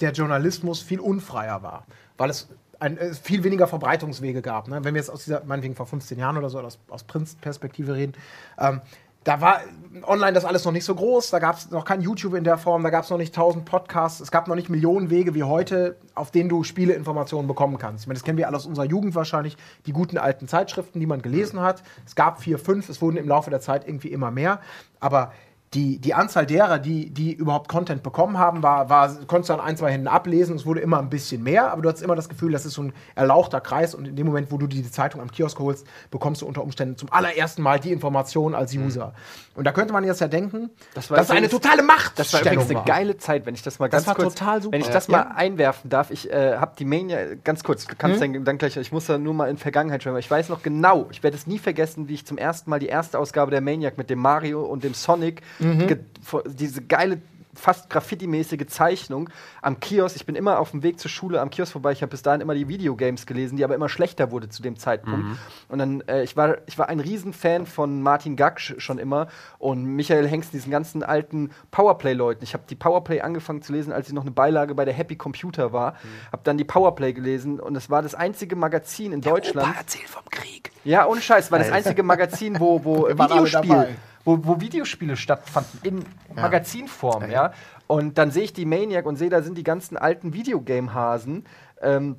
der Journalismus viel unfreier war, weil es ein, äh, viel weniger Verbreitungswege gab. Ne? Wenn wir jetzt aus dieser, meinetwegen vor 15 Jahren oder so, aus, aus Prinzperspektive reden, ähm, da war online das alles noch nicht so groß, da gab es noch kein YouTube in der Form, da gab es noch nicht tausend Podcasts, es gab noch nicht Millionen Wege wie heute, auf denen du Spieleinformationen bekommen kannst. Ich meine, das kennen wir alle aus unserer Jugend wahrscheinlich, die guten alten Zeitschriften, die man gelesen hat. Es gab vier, fünf, es wurden im Laufe der Zeit irgendwie immer mehr, aber die, die Anzahl derer, die, die überhaupt Content bekommen haben, war, war, konntest du an ein, zwei Händen ablesen. Es wurde immer ein bisschen mehr, aber du hattest immer das Gefühl, das ist so ein erlauchter Kreis und in dem Moment, wo du die Zeitung am Kiosk holst, bekommst du unter Umständen zum allerersten Mal die Information als User. Und da könnte man jetzt ja denken, das, war ist eine totale Macht. Das war übrigens eine geile Zeit, wenn ich das mal Das ganz war kurz, total super. wenn ich das Ja. mal einwerfen darf. Ich äh, habe die Mania ganz kurz, du kannst dann, dann gleich, ich muss da nur mal in Vergangenheit schauen, weil ich weiß noch genau, ich werde es nie vergessen, wie ich zum ersten Mal die erste Ausgabe der Maniac mit dem Mario und dem Sonic, ge- vor- diese geile fast Graffiti-mäßige Zeichnung am Kiosk. Ich bin immer auf dem Weg zur Schule am Kiosk vorbei. Ich habe bis dahin immer die Videogames gelesen, die aber immer schlechter wurde zu dem Zeitpunkt. Und dann, äh, ich war, ich war ein Riesenfan von Martin Gaksch schon immer und Michael Hengst, diesen ganzen alten Powerplay-Leuten. Ich habe die Powerplay angefangen zu lesen, als sie noch eine Beilage bei der Happy Computer war. Habe dann die Powerplay gelesen und es war das einzige Magazin in Deutschland. Opa erzählt vom Krieg. Ja, ohne Scheiß, war das einzige Magazin, wo, wo <laughs> Videospiel. Wo, wo Videospiele stattfanden in Magazinform, ja. Und dann sehe ich die Maniac und sehe, da sind die ganzen alten Videogame-Hasen. Ähm,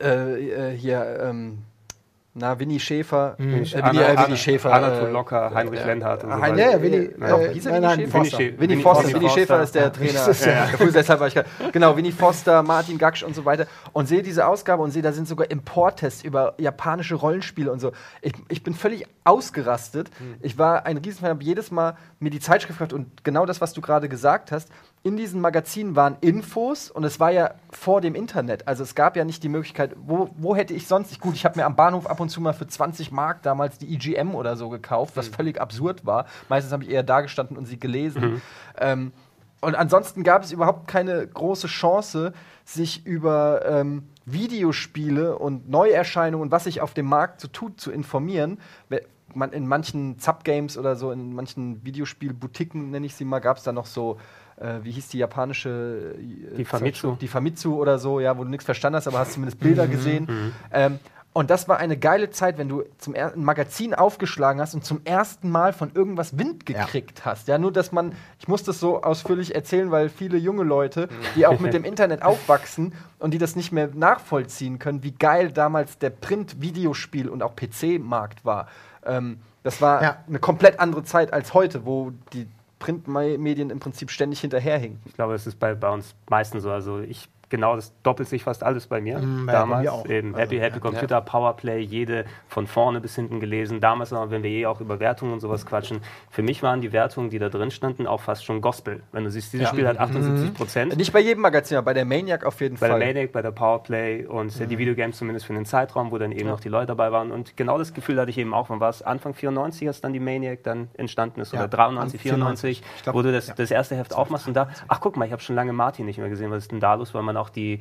äh, äh, hier, ähm, na, Winnie Schäfer, Mhm. äh, Winnie, äh, Anna- Winnie Schäfer. Anatol Locker, Heinrich. Lenhardt und so. Ja, Winnie, doch, äh, hieß er nein, Winnie nein, Schäfer? Foster. Winnie Foster. Winnie Schäfer ist der Trainer. Ist ja- Fuß, deshalb war ich grad- Genau, Winnie Foster, Martin Gaksch und so weiter. Und sehe diese Ausgabe und sehe, da sind sogar Importtests über japanische Rollenspiele und so. Ich, ich bin völlig ausgerastet. Ich war ein Riesenfan, habe jedes Mal mir die Zeitschrift gekauft und genau das, was du gerade gesagt hast. In diesen Magazinen waren Infos und es war ja vor dem Internet. Also es gab ja nicht die Möglichkeit, wo, wo hätte ich sonst, ich, gut, ich habe mir am Bahnhof ab und zu mal für 20 Mark damals die EGM oder so gekauft, was völlig absurd war. Meistens habe ich eher da gestanden und sie gelesen. Ähm, und ansonsten gab es überhaupt keine große Chance, sich über ähm, Videospiele und Neuerscheinungen und was sich auf dem Markt so tut, zu informieren. Man, in manchen Zap-Games oder so, in manchen Videospielboutiquen, nenne ich sie mal, gab es da noch so, äh, wie hieß die japanische äh, Die Famitsu. Die Famitsu oder so, ja, wo du nichts verstanden hast, aber hast zumindest Bilder gesehen. Ähm, und das war eine geile Zeit, wenn du zum er ein Magazin aufgeschlagen hast und zum ersten Mal von irgendwas Wind Ja. gekriegt hast. Ja, nur dass man, ich muss das so ausführlich erzählen, weil viele junge Leute, die auch mit dem <laughs> Internet aufwachsen und die das nicht mehr nachvollziehen können, wie geil damals der Print-Videospiel und auch PC-Markt war. Ähm, das war Ja. eine komplett andere Zeit als heute, wo die Printmedien im Prinzip ständig hinterherhinken. Ich glaube, es ist bei, bei uns meistens so. Also ich genau das doppelt sich fast alles bei mir. Bei- bei Damals mir auch. eben Also, Happy Happy ja. Computer, Powerplay, jede von vorne bis hinten gelesen. Damals, wenn wir eh auch über Wertungen und sowas quatschen, für mich waren die Wertungen, die da drin standen, auch fast schon Gospel. Wenn du siehst, dieses Ja. Spiel hat 78 Prozent. Nicht bei jedem Magazin, aber bei der Maniac auf jeden Bei Fall. der Maniac, bei der Powerplay und äh, die Videogames zumindest für den Zeitraum, wo dann eben noch die Leute dabei waren. Und genau das Gefühl hatte ich eben auch. Wann war es? Anfang 94, als dann die Maniac dann entstanden ist Ja, oder 93, 94. 94, Ich glaub, wo du das, ja. das erste Heft aufmachst und da, ach guck mal, ich habe schon lange Martin nicht mehr gesehen. Was ist denn da los? Weil man auch die,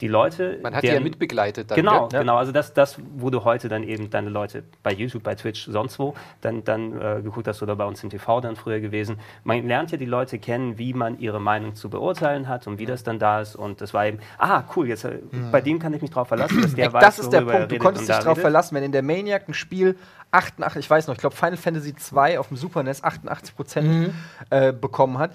die Leute. Man hat die ja deren- mitbegleitet. Dann, Genau, gell? genau. Also das, das, wo du heute dann eben deine Leute bei YouTube, bei Twitch, sonst wo, dann, dann äh, geguckt hast oder bei uns im TV dann früher gewesen. Man lernt ja die Leute kennen, wie man ihre Meinung zu beurteilen hat und wie das dann da ist. Und das war eben, ah, cool, jetzt äh, bei dem kann ich mich drauf verlassen, dass der Ey, weiß, das ist der er Punkt. Du konntest dich da darauf redet. verlassen, wenn in der Maniac ein Spiel 88, ich weiß noch, ich glaube Final Fantasy 2 auf dem Super NES 88 Prozent äh, bekommen hat.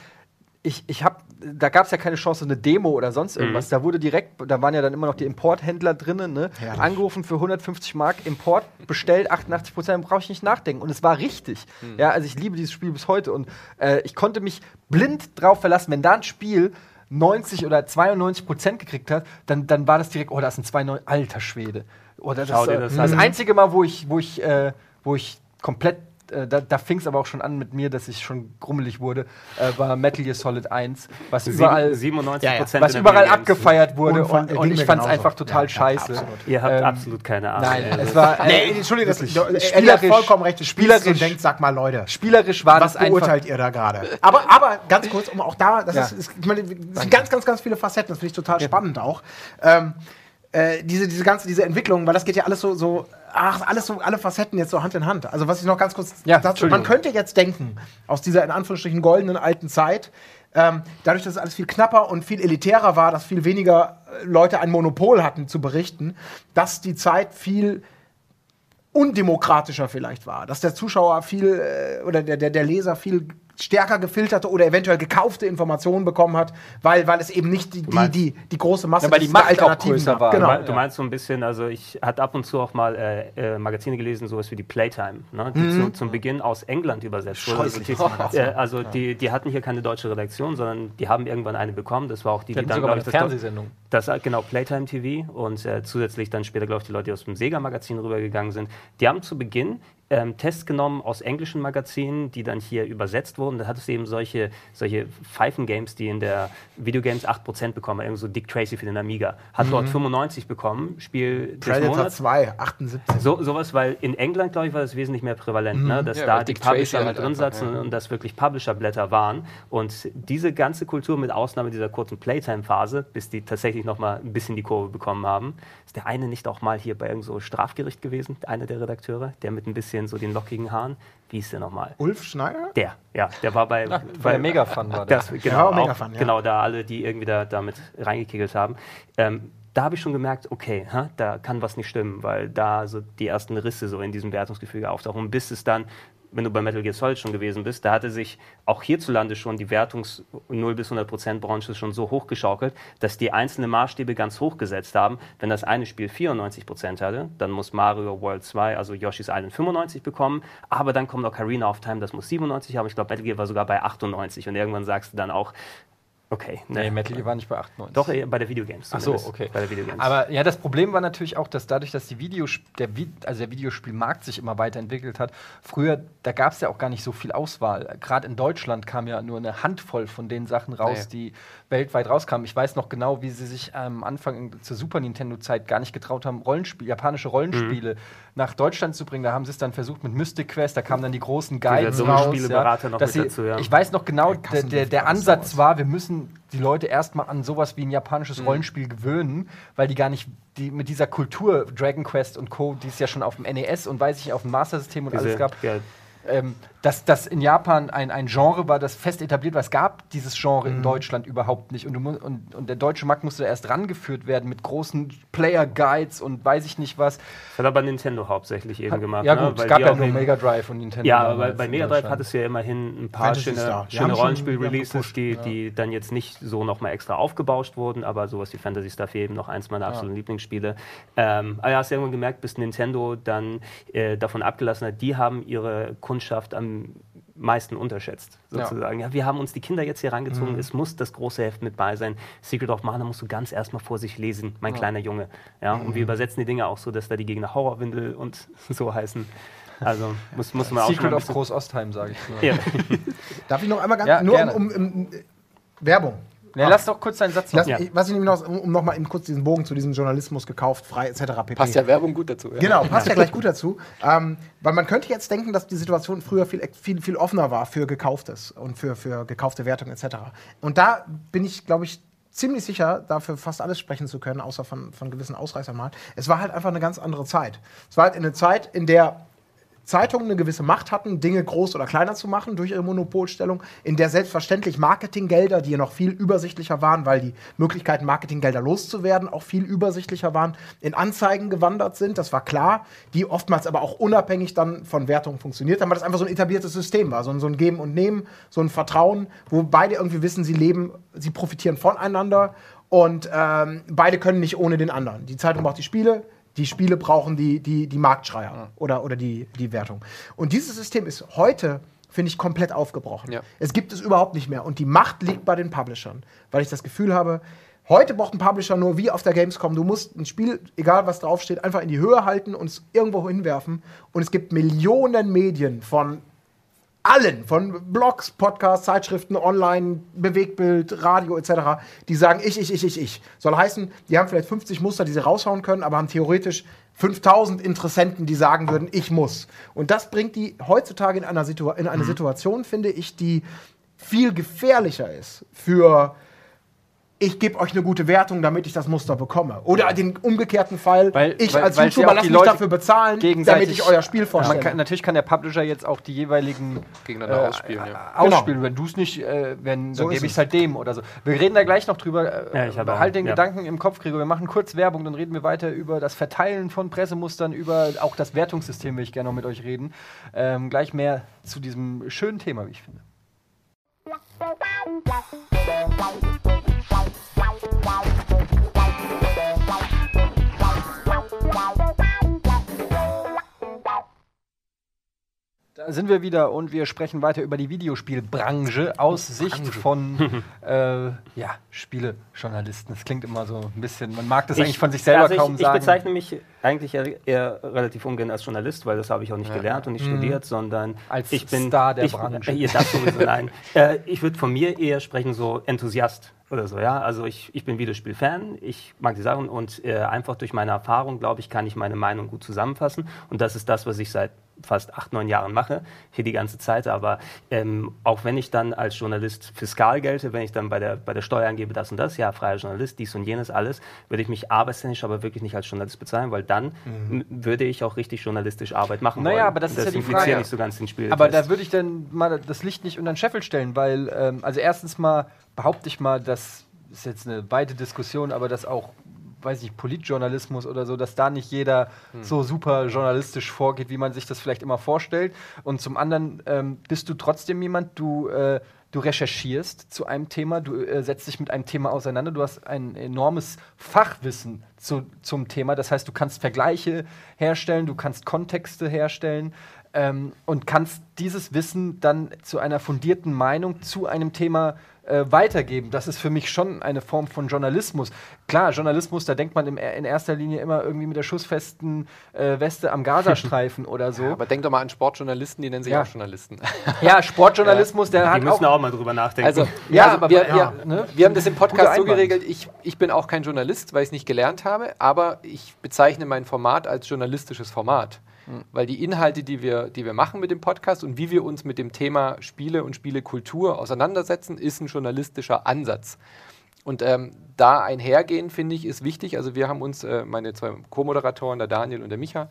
Ich, ich habe, da gab es ja keine Chance, eine Demo oder sonst irgendwas. Da wurde direkt, da waren ja dann immer noch die Importhändler drinnen, ne? Angerufen für 150 Mark, Import bestellt, 88 Prozent, brauche ich nicht nachdenken. Und es war richtig. Ja, also ich liebe dieses Spiel bis heute und äh, ich konnte mich blind drauf verlassen, wenn da ein Spiel 90 oder 92 Prozent gekriegt hat, dann, dann war das direkt, oh, das sind zwei neun, alter Schwede. Oder das, Schau dir äh, das das, einzige Mal, wo ich, wo ich, äh, wo ich komplett, da, da fing es aber auch schon an mit mir, dass ich schon grummelig wurde, äh, war Metal Gear Solid 1, was überall, 97 Ja, ja. Was überall abgefeiert wurde und, und mir ich fand es einfach total Ja, scheiße. absolut. Ihr habt Ähm, absolut keine Ahnung. Nein, es war, äh, Nee, Entschuldigung, das, er hat spielerisch- vollkommen recht. Spielerisch- und denkst, sag mal, Leute. spielerisch war Was das einfach. beurteilt ihr da gerade? Aber, aber ganz kurz, um auch da, das Ja. ist, ist, ich meine, sind ganz, ganz, ganz viele Facetten, das finde ich total spannend auch. Ähm, äh, diese, diese ganze, diese Entwicklung, weil das geht ja alles so, so, ach, alles so, alle Facetten jetzt so Hand in Hand. Also was ich noch ganz kurz Ja, dazu, man könnte jetzt denken, aus dieser in Anführungsstrichen goldenen alten Zeit, ähm, dadurch, dass es alles viel knapper und viel elitärer war, dass viel weniger äh, Leute ein Monopol hatten zu berichten, dass die Zeit viel undemokratischer vielleicht war, dass der Zuschauer viel äh, oder der, der, der Leser viel stärker gefilterte oder eventuell gekaufte Informationen bekommen hat, weil, weil es eben nicht die, die, die, die große Masse Ja, weil die der Macht auch größer war. Du, Genau. du meinst so ein bisschen, also ich hatte ab und zu auch mal äh, äh, Magazine gelesen, sowas wie die Playtime, ne, die zu, zum Beginn aus England übersetzt wurde. Also, die, äh, <laughs> also die, die hatten hier keine deutsche Redaktion, sondern die haben irgendwann eine bekommen. Das war auch die, Die hatten sogar glaub mal ich, das Fernsehsendung. Das äh, genau Playtime TV und äh, zusätzlich dann später, glaube ich, die Leute, die aus dem Sega-Magazin rübergegangen sind. Die haben zu Beginn ähm, Tests genommen aus englischen Magazinen, die dann hier übersetzt wurden. Da hattest du eben solche, solche Pfeifen-Games, die in der Videogames 8% bekommen. Irgendwie so Dick Tracy für den Amiga. Hat dort 95 bekommen. Spiel des Predator Monats. 2, 78. So, sowas, weil in England, glaube ich, war das wesentlich mehr prävalent, ne? dass Ja, da die Dick Publisher halt mit drin saßen ja. und das wirklich Publisher-Blätter waren. Und diese ganze Kultur, mit Ausnahme dieser kurzen Playtime-Phase, bis die tatsächlich noch mal ein bisschen die Kurve bekommen haben, ist der eine nicht auch mal hier bei irgendeinem so Strafgericht gewesen, einer der Redakteure, der mit ein bisschen so den lockigen Haaren. Wie ist der nochmal? Ulf Schneider? Der, ja, der war bei, <laughs> bei der Megafun war der. das, genau, auch, Megafun, ja. genau, da alle, die irgendwie da damit reingekickelt haben. Ähm, da habe ich schon gemerkt, okay, ha, da kann was nicht stimmen, weil da so die ersten Risse so in diesem Wertungsgefüge auftauchen, bis es dann wenn du bei Metal Gear Solid schon gewesen bist, da hatte sich auch hierzulande schon die Wertungs 0 bis 100 Prozent Branche schon so hochgeschaukelt, dass die einzelnen Maßstäbe ganz hoch gesetzt haben. Wenn das eine Spiel 94 Prozent hatte, dann muss Mario World 2, also Yoshi's Island 95 bekommen, aber dann kommt noch Karina of Time, das muss 97 haben. Ich glaube, Metal Gear war sogar bei 98 und irgendwann sagst du dann auch, Okay. Nee, Metal Gear war nicht bei 98. Doch, bei der Videogames. Ach so, okay. Bei der Videogames. Aber ja, das Problem war natürlich auch, dass dadurch, dass die Videos der, also der Videospielmarkt sich immer weiterentwickelt hat, früher, da gab es ja auch gar nicht so viel Auswahl. Gerade in Deutschland kam ja nur eine Handvoll von den Sachen raus, nee. die weltweit rauskamen. Ich weiß noch genau, wie sie sich am Anfang zur Super Nintendo-Zeit gar nicht getraut haben, Rollenspiel, japanische Rollenspiele mhm. nach Deutschland zu bringen. Da haben sie es dann versucht mit Mystic Quest, da kamen dann die großen Guides raus. Ja, noch mit sie, dazu, ja. Ich weiß noch genau, der, der, der Ansatz war, wir müssen die Leute erstmal an sowas wie ein japanisches mhm. Rollenspiel gewöhnen, weil die gar nicht die, mit dieser Kultur Dragon Quest und Co., die es ja schon auf dem NES und weiß ich auf dem Master System und Diese, alles gab. Ja, ähm, dass das in Japan ein, ein Genre war, das fest etabliert war. Es gab dieses Genre mhm. in Deutschland überhaupt nicht. Und, du, und, und der deutsche Markt musste erst rangeführt werden mit großen Player-Guides und weiß ich nicht was. Das hat aber Nintendo hauptsächlich eben hat, gemacht. Ja, ne? gut, ne? es gab ja nur Mega Drive und Nintendo. Ja, aber bei Mega Drive hattest du ja immerhin ein paar schöne, schöne Rollenspiel-Releases, die, die ja. dann jetzt nicht so nochmal extra aufgebauscht wurden, aber sowas wie Fantasy Star 4 eben noch eins meiner absoluten ja. Lieblingsspiele. Ähm, aber ja, hast du irgendwann gemerkt, bis Nintendo dann äh, davon abgelassen hat, die haben ihre Kundschaft am meisten unterschätzt, sozusagen. Ja. ja. wir haben uns die Kinder jetzt hier rangezogen, mhm. es muss das große Heft mit bei sein. Secret of Mana musst du ganz erstmal vor sich lesen, mein ja. kleiner Junge. Ja, mhm. und wir mhm. übersetzen die Dinge auch so, dass da die Gegner Horrorwindel und <laughs> so heißen. Also muss, muss man auch Secret of Groß Ostheim, sage ich. Ja. <laughs> Darf ich noch einmal ganz nur um, um, um, Werbung. Ja, lass doch kurz deinen Satz noch. ja. Was ich nämlich noch, um, um nochmal kurz diesen Bogen zu diesem Journalismus gekauft, frei etc. pp. Passt ja Werbung gut dazu. Ja. Genau, passt ja gleich gut dazu. Ähm, weil man könnte jetzt denken, dass die Situation früher viel, viel, viel offener war für Gekauftes und für, für gekaufte Wertung etc. Und da bin ich, glaube ich, ziemlich sicher, dafür fast alles sprechen zu können, außer von, von gewissen Ausreißern mal. Es war halt einfach eine ganz andere Zeit. Es war halt eine Zeit, in der Zeitungen eine gewisse Macht hatten, Dinge groß oder kleiner zu machen durch ihre Monopolstellung, in der selbstverständlich Marketinggelder, die ja noch viel übersichtlicher waren, weil die Möglichkeiten, Marketinggelder loszuwerden, auch viel übersichtlicher waren, in Anzeigen gewandert sind, das war klar, die oftmals aber auch unabhängig dann von Wertungen funktioniert haben, weil das einfach so ein etabliertes System war, so ein, so ein Geben und Nehmen, so ein Vertrauen, wo beide irgendwie wissen, sie leben, sie profitieren voneinander und ähm, beide können nicht ohne den anderen. Die Zeitung braucht die Spiele, die Spiele brauchen die, die, die Marktschreier ja. oder, oder die, die Wertung. Und dieses System ist heute, finde ich, komplett aufgebrochen. Ja. Es gibt es überhaupt nicht mehr. Und die Macht liegt bei den Publishern, weil ich das Gefühl habe, heute braucht ein Publisher nur wie auf der Gamescom, du musst ein Spiel, egal was draufsteht, einfach in die Höhe halten und es irgendwo hinwerfen. Und es gibt Millionen Medien von allen, von Blogs, Podcasts, Zeitschriften, Online, Bewegtbild, Radio etc., die sagen ich, ich, ich, ich, ich. Soll heißen, die haben vielleicht 50 Muster, die sie raushauen können, aber haben theoretisch 5000 Interessenten, die sagen würden, ich muss. Und das bringt die heutzutage in, einer Situ in eine mhm. Situation, finde ich, die viel gefährlicher ist für ich gebe euch eine gute Wertung, damit ich das Muster bekomme. Oder ja. den umgekehrten Fall, weil, ich weil, als weil YouTuber lasse mich dafür bezahlen, damit ich euer Spiel vorstelle. Kann, natürlich kann der Publisher jetzt auch die jeweiligen gegeneinander äh, ausspielen. Ja. Ausspielen, genau. wenn du es nicht, äh, wenn, so dann gebe ich es halt dem oder so. Wir reden da gleich noch drüber. Äh, ja, halt den Gedanken im Kopf, Gregor. Wir machen kurz Werbung, dann reden wir weiter über das Verteilen von Pressemustern, über auch das Wertungssystem will ich gerne noch mit euch reden. Ähm, gleich mehr zu diesem schönen Thema, wie ich finde. Wow. Da sind wir wieder und wir sprechen weiter über die Videospielbranche aus Sicht von <laughs> äh, ja, Spielejournalisten. Das klingt immer so ein bisschen, man mag das ich, eigentlich von sich selber also kaum ich, sagen. Ich bezeichne mich eigentlich eher, eher, relativ ungern als Journalist, weil das habe ich auch nicht ja. gelernt und nicht mhm. studiert, sondern als ich bin Star der ich, Branche. Äh, das sowieso, <laughs> nein. Äh, ich würde von mir eher sprechen, so Enthusiast oder so, ja. Also ich, ich bin Videospielfan, ich mag die Sachen und äh, einfach durch meine Erfahrung, glaube ich, kann ich meine Meinung gut zusammenfassen. Und das ist das, was ich seit fast acht, neun Jahren mache, hier die ganze Zeit. Aber ähm, auch wenn ich dann als Journalist fiskal gelte, wenn ich dann bei der, bei der Steuer angebe, das und das, ja, freier Journalist, dies und jenes, alles, würde ich mich arbeitstechnisch aber wirklich nicht als Journalist bezahlen, weil dann mhm. würde ich auch richtig journalistische Arbeit machen naja, wollen. aber das ist das ja die Frage. nicht so ganz ins Spiel. Aber da würde ich dann mal das Licht nicht unter den Scheffel stellen, weil, ähm, also erstens mal behaupte ich mal, dass ist jetzt eine weite Diskussion, aber dass auch weiß ich, Politjournalismus oder so, dass da nicht jeder hm. so super journalistisch vorgeht, wie man sich das vielleicht immer vorstellt. Und zum anderen ähm, bist du trotzdem jemand, du äh, du recherchierst zu einem Thema, du äh, setzt dich mit einem Thema auseinander, du hast ein enormes Fachwissen zu, zum Thema. Das heißt, du kannst Vergleiche herstellen, du kannst Kontexte herstellen ähm, und kannst dieses Wissen dann zu einer fundierten Meinung zu einem Thema äh, weitergeben. Das ist für mich schon eine Form von Journalismus. Klar, Journalismus, da denkt man im, in erster Linie immer irgendwie mit der schussfesten äh, Weste am Gazastreifen <laughs> oder so. Ja, aber denk doch mal an Sportjournalisten, die nennen sich ja. auch Journalisten. <laughs> Ja, Sportjournalismus, der die hat. Die müssen auch, auch mal drüber nachdenken. Also, ja, also, aber wir, ja, ne? wir haben das im Podcast so geregelt. Ich, ich bin auch kein Journalist, weil ich es nicht gelernt habe, aber ich bezeichne mein Format als journalistisches Format. Weil die Inhalte, die wir, die wir machen mit dem Podcast und wie wir uns mit dem Thema Spiele und Spielekultur auseinandersetzen, ist ein journalistischer Ansatz. Und ähm, da einhergehen, finde ich, ist wichtig. Also wir haben uns, äh, meine zwei Co-Moderatoren, der Daniel und der Micha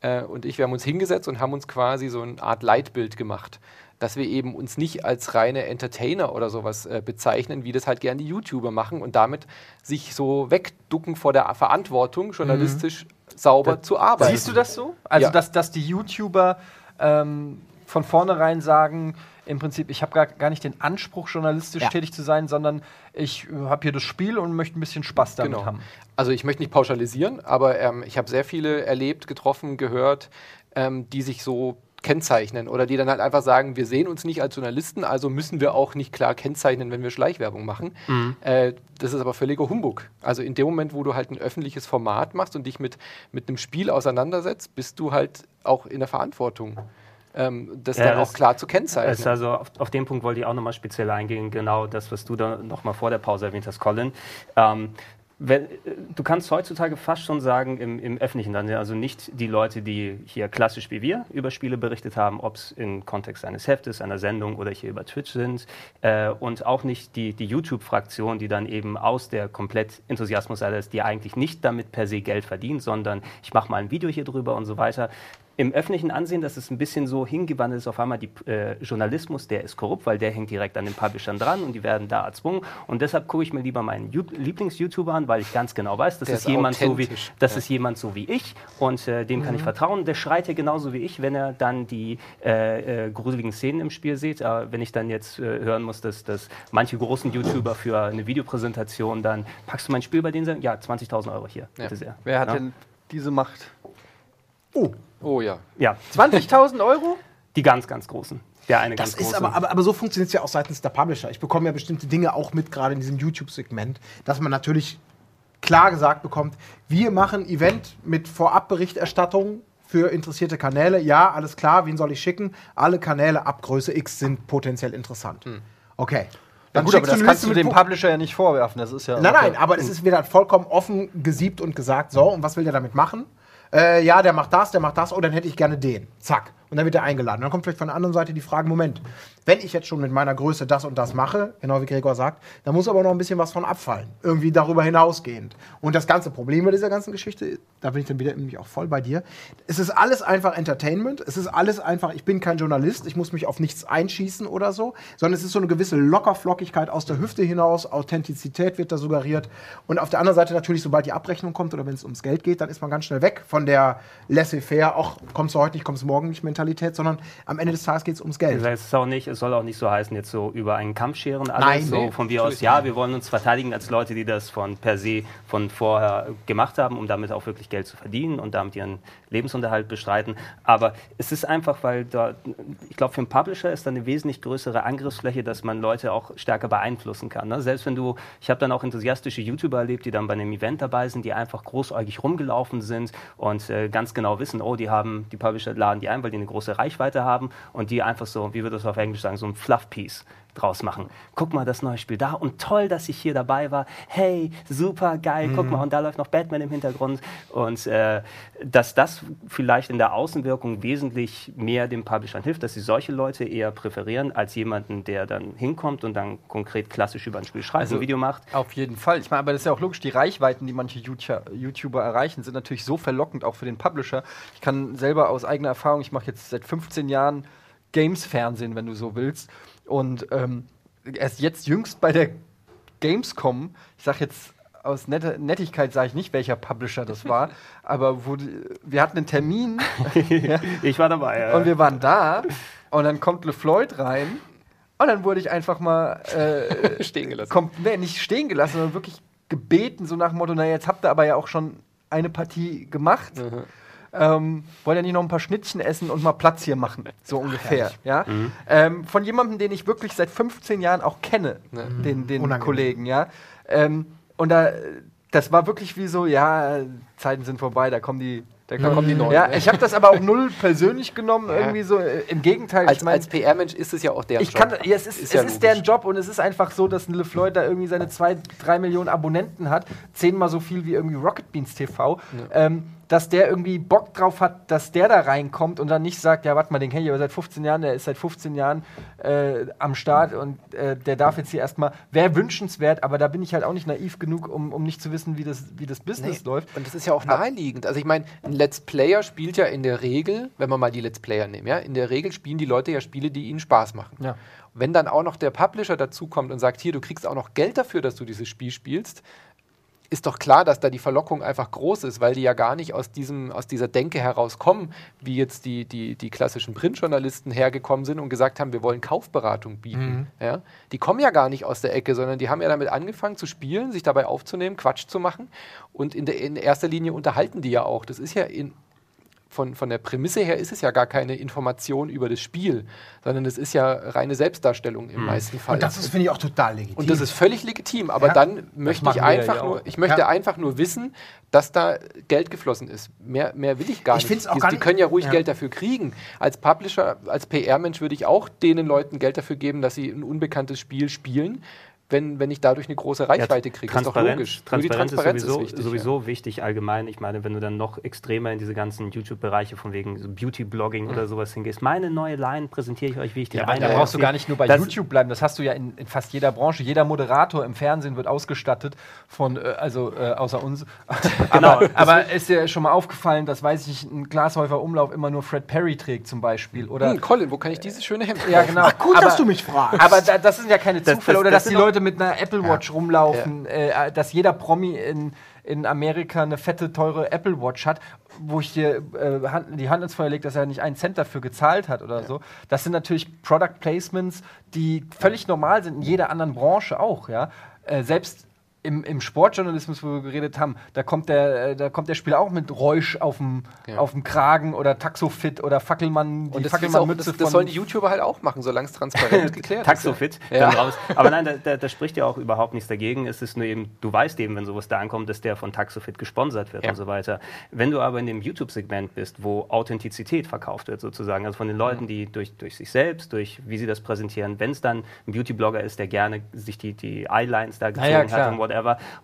äh, und ich, wir haben uns hingesetzt und haben uns quasi so eine Art Leitbild gemacht dass wir eben uns nicht als reine Entertainer oder sowas äh, bezeichnen, wie das halt gerne die YouTuber machen und damit sich so wegducken vor der Verantwortung, journalistisch mhm sauber zu arbeiten. Siehst du das so? Also, ja. dass, dass die YouTuber ähm, von vornherein sagen, im Prinzip, ich habe gar, gar nicht den Anspruch, journalistisch ja. tätig zu sein, sondern ich äh, habe hier das Spiel und möchte ein bisschen Spaß damit genau. haben. Also ich möchte nicht pauschalisieren, aber ähm, ich habe sehr viele erlebt, getroffen, gehört, ähm, die sich so kennzeichnen oder die dann halt einfach sagen, wir sehen uns nicht als Journalisten, also müssen wir auch nicht klar kennzeichnen, wenn wir Schleichwerbung machen. Mhm. Äh, das ist aber völliger Humbug. Also in dem Moment, wo du halt ein öffentliches Format machst und dich mit, mit einem Spiel auseinandersetzt, bist du halt auch in der Verantwortung. Ähm, das ja, dann das auch klar zu kennzeichnen. also auf, auf, den Punkt wollte ich auch nochmal speziell eingehen, genau das, was du da nochmal vor der Pause erwähnt hast, Colin. Ähm, wenn, du kannst heutzutage fast schon sagen, im, im öffentlichen Land, also nicht die Leute, die hier klassisch wie wir über Spiele berichtet haben, ob es im Kontext eines Heftes, einer Sendung oder hier über Twitch sind, äh, und auch nicht die, die YouTube-Fraktion, die dann eben aus der komplett Enthusiasmus ist, die eigentlich nicht damit per se Geld verdient, sondern ich mache mal ein Video hier drüber und so weiter im öffentlichen Ansehen, dass es ein bisschen so hingewandelt ist, auf einmal die äh, Journalismus, der ist korrupt, weil der hängt direkt an den Publishern dran und die werden da erzwungen. Und deshalb gucke ich mir lieber meinen Lieblings-YouTuber an, weil ich ganz genau weiß, das, ist, ist, jemand so wie, das ja. ist jemand so wie ich und äh, dem mhm. kann ich mhm. vertrauen. Der schreit ja genauso wie ich, wenn er dann die äh, äh gruseligen Szenen im Spiel sieht. Aber wenn ich dann jetzt äh, hören muss, dass, dass manche großen YouTuber für eine Videopräsentation dann, packst du mein Spiel bei denen? Sagen? Ja, 20.000 Euro hier, ja. bitte sehr. Wer hat ja? denn diese Macht? Oh. Oh ja. Ja. 20.000 Euro? Die ganz, ganz großen. Der eine das ganz ist aber, aber, aber so funktioniert es ja auch seitens der Publisher. Ich bekomme ja bestimmte Dinge auch mit, gerade in diesem YouTube-Segment, dass man natürlich klar gesagt bekommt, wir machen Event mit Vorabberichterstattung für interessierte Kanäle. Ja, alles klar, wen soll ich schicken? Alle Kanäle ab Größe X sind potenziell interessant. Hm. Okay. Dann gut, aber das kannst du dem Publisher ja nicht vorwerfen. Das ist ja nein, nein, aber es ist wieder vollkommen offen gesiebt und gesagt, so, und was will der damit machen? Äh, ja, der macht das, der macht das, oh, dann hätte ich gerne den. Zack. Und dann wird er eingeladen. Dann kommt vielleicht von der anderen Seite die Frage: Moment, wenn ich jetzt schon mit meiner Größe das und das mache, genau wie Gregor sagt, dann muss aber noch ein bisschen was von abfallen. Irgendwie darüber hinausgehend. Und das ganze Problem bei dieser ganzen Geschichte, da bin ich dann wieder nämlich auch voll bei dir. Es ist alles einfach Entertainment. Es ist alles einfach, ich bin kein Journalist, ich muss mich auf nichts einschießen oder so, sondern es ist so eine gewisse Lockerflockigkeit aus der Hüfte hinaus, Authentizität wird da suggeriert. Und auf der anderen Seite natürlich, sobald die Abrechnung kommt oder wenn es ums Geld geht, dann ist man ganz schnell weg von der laissez-faire, auch kommst du heute nicht, kommst du morgen nicht Mentalität, sondern am Ende des Tages geht es ums Geld. Das ist auch nicht, es soll auch nicht so heißen, jetzt so über einen Kampf scheren alles. Nein, so nee, von wir aus, ja, wir wollen uns verteidigen als Leute, die das von per se von vorher gemacht haben, um damit auch wirklich Geld zu verdienen und damit ihren Lebensunterhalt bestreiten. Aber es ist einfach, weil da, ich glaube, für einen Publisher ist da eine wesentlich größere Angriffsfläche, dass man Leute auch stärker beeinflussen kann. Ne? Selbst wenn du, ich habe dann auch enthusiastische YouTuber erlebt, die dann bei einem Event dabei sind, die einfach großäugig rumgelaufen sind und äh, ganz genau wissen, oh, die haben, die Publisher laden die ein, weil die eine große Reichweite haben und die einfach so, wie würde das auf Englisch sagen, so ein Fluff-Piece draus machen. Guck mal, das neue Spiel da und toll, dass ich hier dabei war. Hey, super geil, mhm. guck mal, und da läuft noch Batman im Hintergrund. Und äh, dass das vielleicht in der Außenwirkung wesentlich mehr dem Publishern hilft, dass sie solche Leute eher präferieren, als jemanden, der dann hinkommt und dann konkret klassisch über ein Spiel schreibt, also, ein Video macht. Auf jeden Fall. Ich meine, aber das ist ja auch logisch, die Reichweiten, die manche YouTuber erreichen, sind natürlich so verlockend, auch für den Publisher. Ich kann selber aus eigener Erfahrung, ich mache jetzt seit 15 Jahren Games-Fernsehen, wenn du so willst. Und ähm, erst jetzt jüngst bei der Gamescom, ich sag jetzt aus Net Nettigkeit sage ich nicht, welcher Publisher das war, <laughs> aber wo wir hatten einen Termin <laughs> Ich war dabei. Ja. und wir waren da und dann kommt LeFloid rein und dann wurde ich einfach mal äh, <laughs> Stehen gelassen. kommt, nee, nicht stehen gelassen, sondern wirklich gebeten, so nach dem Motto, naja, jetzt habt ihr aber ja auch schon eine Partie gemacht. Ähm, wollt ihr nicht noch ein paar Schnittchen essen und mal Platz hier machen? So ungefähr. Ja? Ähm, von jemandem, den ich wirklich seit 15 Jahren auch kenne, den, den Unangenehm. Kollegen, ja. Ähm, und da, das war wirklich wie so, ja, Zeiten sind vorbei, da kommen die. Da kommen die Neuen, Ja, ne? ich habe das aber auch null persönlich genommen, <laughs> Ja. irgendwie so. äh, Im Gegenteil, Als, ich mein- als PR-Mensch ist es ja auch der ich kann, ja, es ist, Ist es ja ist deren Job und es ist einfach so, dass LeFloid da irgendwie seine zwei, drei Millionen Abonnenten hat, zehnmal so viel wie irgendwie Rocket Beans TV, ähm, dass der irgendwie Bock drauf hat, dass der da reinkommt und dann nicht sagt, ja, warte mal, den kenne ich aber seit 15 Jahren, der ist seit 15 Jahren äh, am Start und äh, der darf jetzt hier erstmal, wäre wünschenswert, aber da bin ich halt auch nicht naiv genug, um, um nicht zu wissen, wie das, wie das Business Nee. läuft. Und das ist ja auch naheliegend. Also ich meine, ein Let's Player spielt ja in der Regel, wenn wir mal die Let's Player nehmen, ja, in der Regel spielen die Leute ja Spiele, die ihnen Spaß machen. Ja. Wenn dann auch noch der Publisher dazukommt und sagt, hier, du kriegst auch noch Geld dafür, dass du dieses Spiel spielst, ist doch klar, dass da die Verlockung einfach groß ist, weil die ja gar nicht aus, diesem, aus dieser Denke herauskommen, wie jetzt die, die, die klassischen Printjournalisten hergekommen sind und gesagt haben, wir wollen Kaufberatung bieten. Ja? Die kommen ja gar nicht aus der Ecke, sondern die haben ja damit angefangen zu spielen, sich dabei aufzunehmen, Quatsch zu machen und in, der, in erster Linie unterhalten die ja auch. Das ist ja in, von, von der Prämisse her ist es ja gar keine Information über das Spiel, sondern es ist ja reine Selbstdarstellung im meisten Fall. Und das ist, finde ich, auch total legitim. Und das ist völlig legitim, aber Ja, dann möchte ich ja einfach hier nur, ich möchte Ja. einfach nur wissen, dass da Geld geflossen ist. Mehr, mehr will ich gar Ich nicht. auch die, gar die können ja ruhig ja. Geld dafür kriegen. Als Publisher, als PR-Mensch würde ich auch denen Leuten Geld dafür geben, dass sie ein unbekanntes Spiel spielen, wenn, wenn ich dadurch eine große Reichweite kriege. Ist doch Transparenz, logisch. Nur die Transparenz, Transparenz ist sowieso, wichtig. sowieso wichtig allgemein. Ich meine, wenn du dann noch extremer in diese ganzen YouTube-Bereiche von wegen so Beauty-Blogging oder sowas hingehst, meine neue Line präsentiere ich euch, wie ich die Ja, aber eine da brauchst du gar nicht nur bei Das- YouTube bleiben, das hast du ja in, in fast jeder Branche. Jeder Moderator im Fernsehen wird ausgestattet von, äh, also äh, außer uns. <laughs> Genau, aber, aber ist dir schon mal aufgefallen, dass, weiß ich ein Glashäufer Umlauf immer nur Fred Perry trägt zum Beispiel? Oder Hm, Colin, wo kann ich dieses schöne Hemd ja, genau. Gut, aber, dass du mich fragst. Aber da, das sind ja keine Das- Zufälle. das- oder das dass die doch- Leute mit einer Apple Watch rumlaufen, äh, dass jeder Promi in, in Amerika eine fette, teure Apple Watch hat, wo ich dir äh, Hand, die Hand ins Feuer lege, dass er nicht einen Cent dafür gezahlt hat oder so. Das sind natürlich Product Placements, die völlig normal sind in jeder anderen Branche auch. Ja? Äh, selbst im, im Sportjournalismus, wo wir geredet haben, da kommt der, äh, da kommt der Spieler auch mit Räusch auf dem Ja. auf dem Kragen oder Taxofit oder Fackelmann, die Und das, ist auch, das, das sollen die YouTuber halt auch machen, solange es transparent <laughs> geklärt ist. Taxofit, Ja. dann raus. Aber nein, da, da, da spricht ja auch überhaupt nichts dagegen. Es ist nur eben, du weißt eben, wenn sowas da ankommt, dass der von Taxofit gesponsert wird Ja. und so weiter. Wenn du aber in dem YouTube-Segment bist, wo Authentizität verkauft wird, sozusagen, also von den Leuten, die durch, durch sich selbst, durch wie sie das präsentieren, wenn es dann ein Beauty-Blogger ist, der gerne sich die, die Eyelines da gezogen hat und whatever,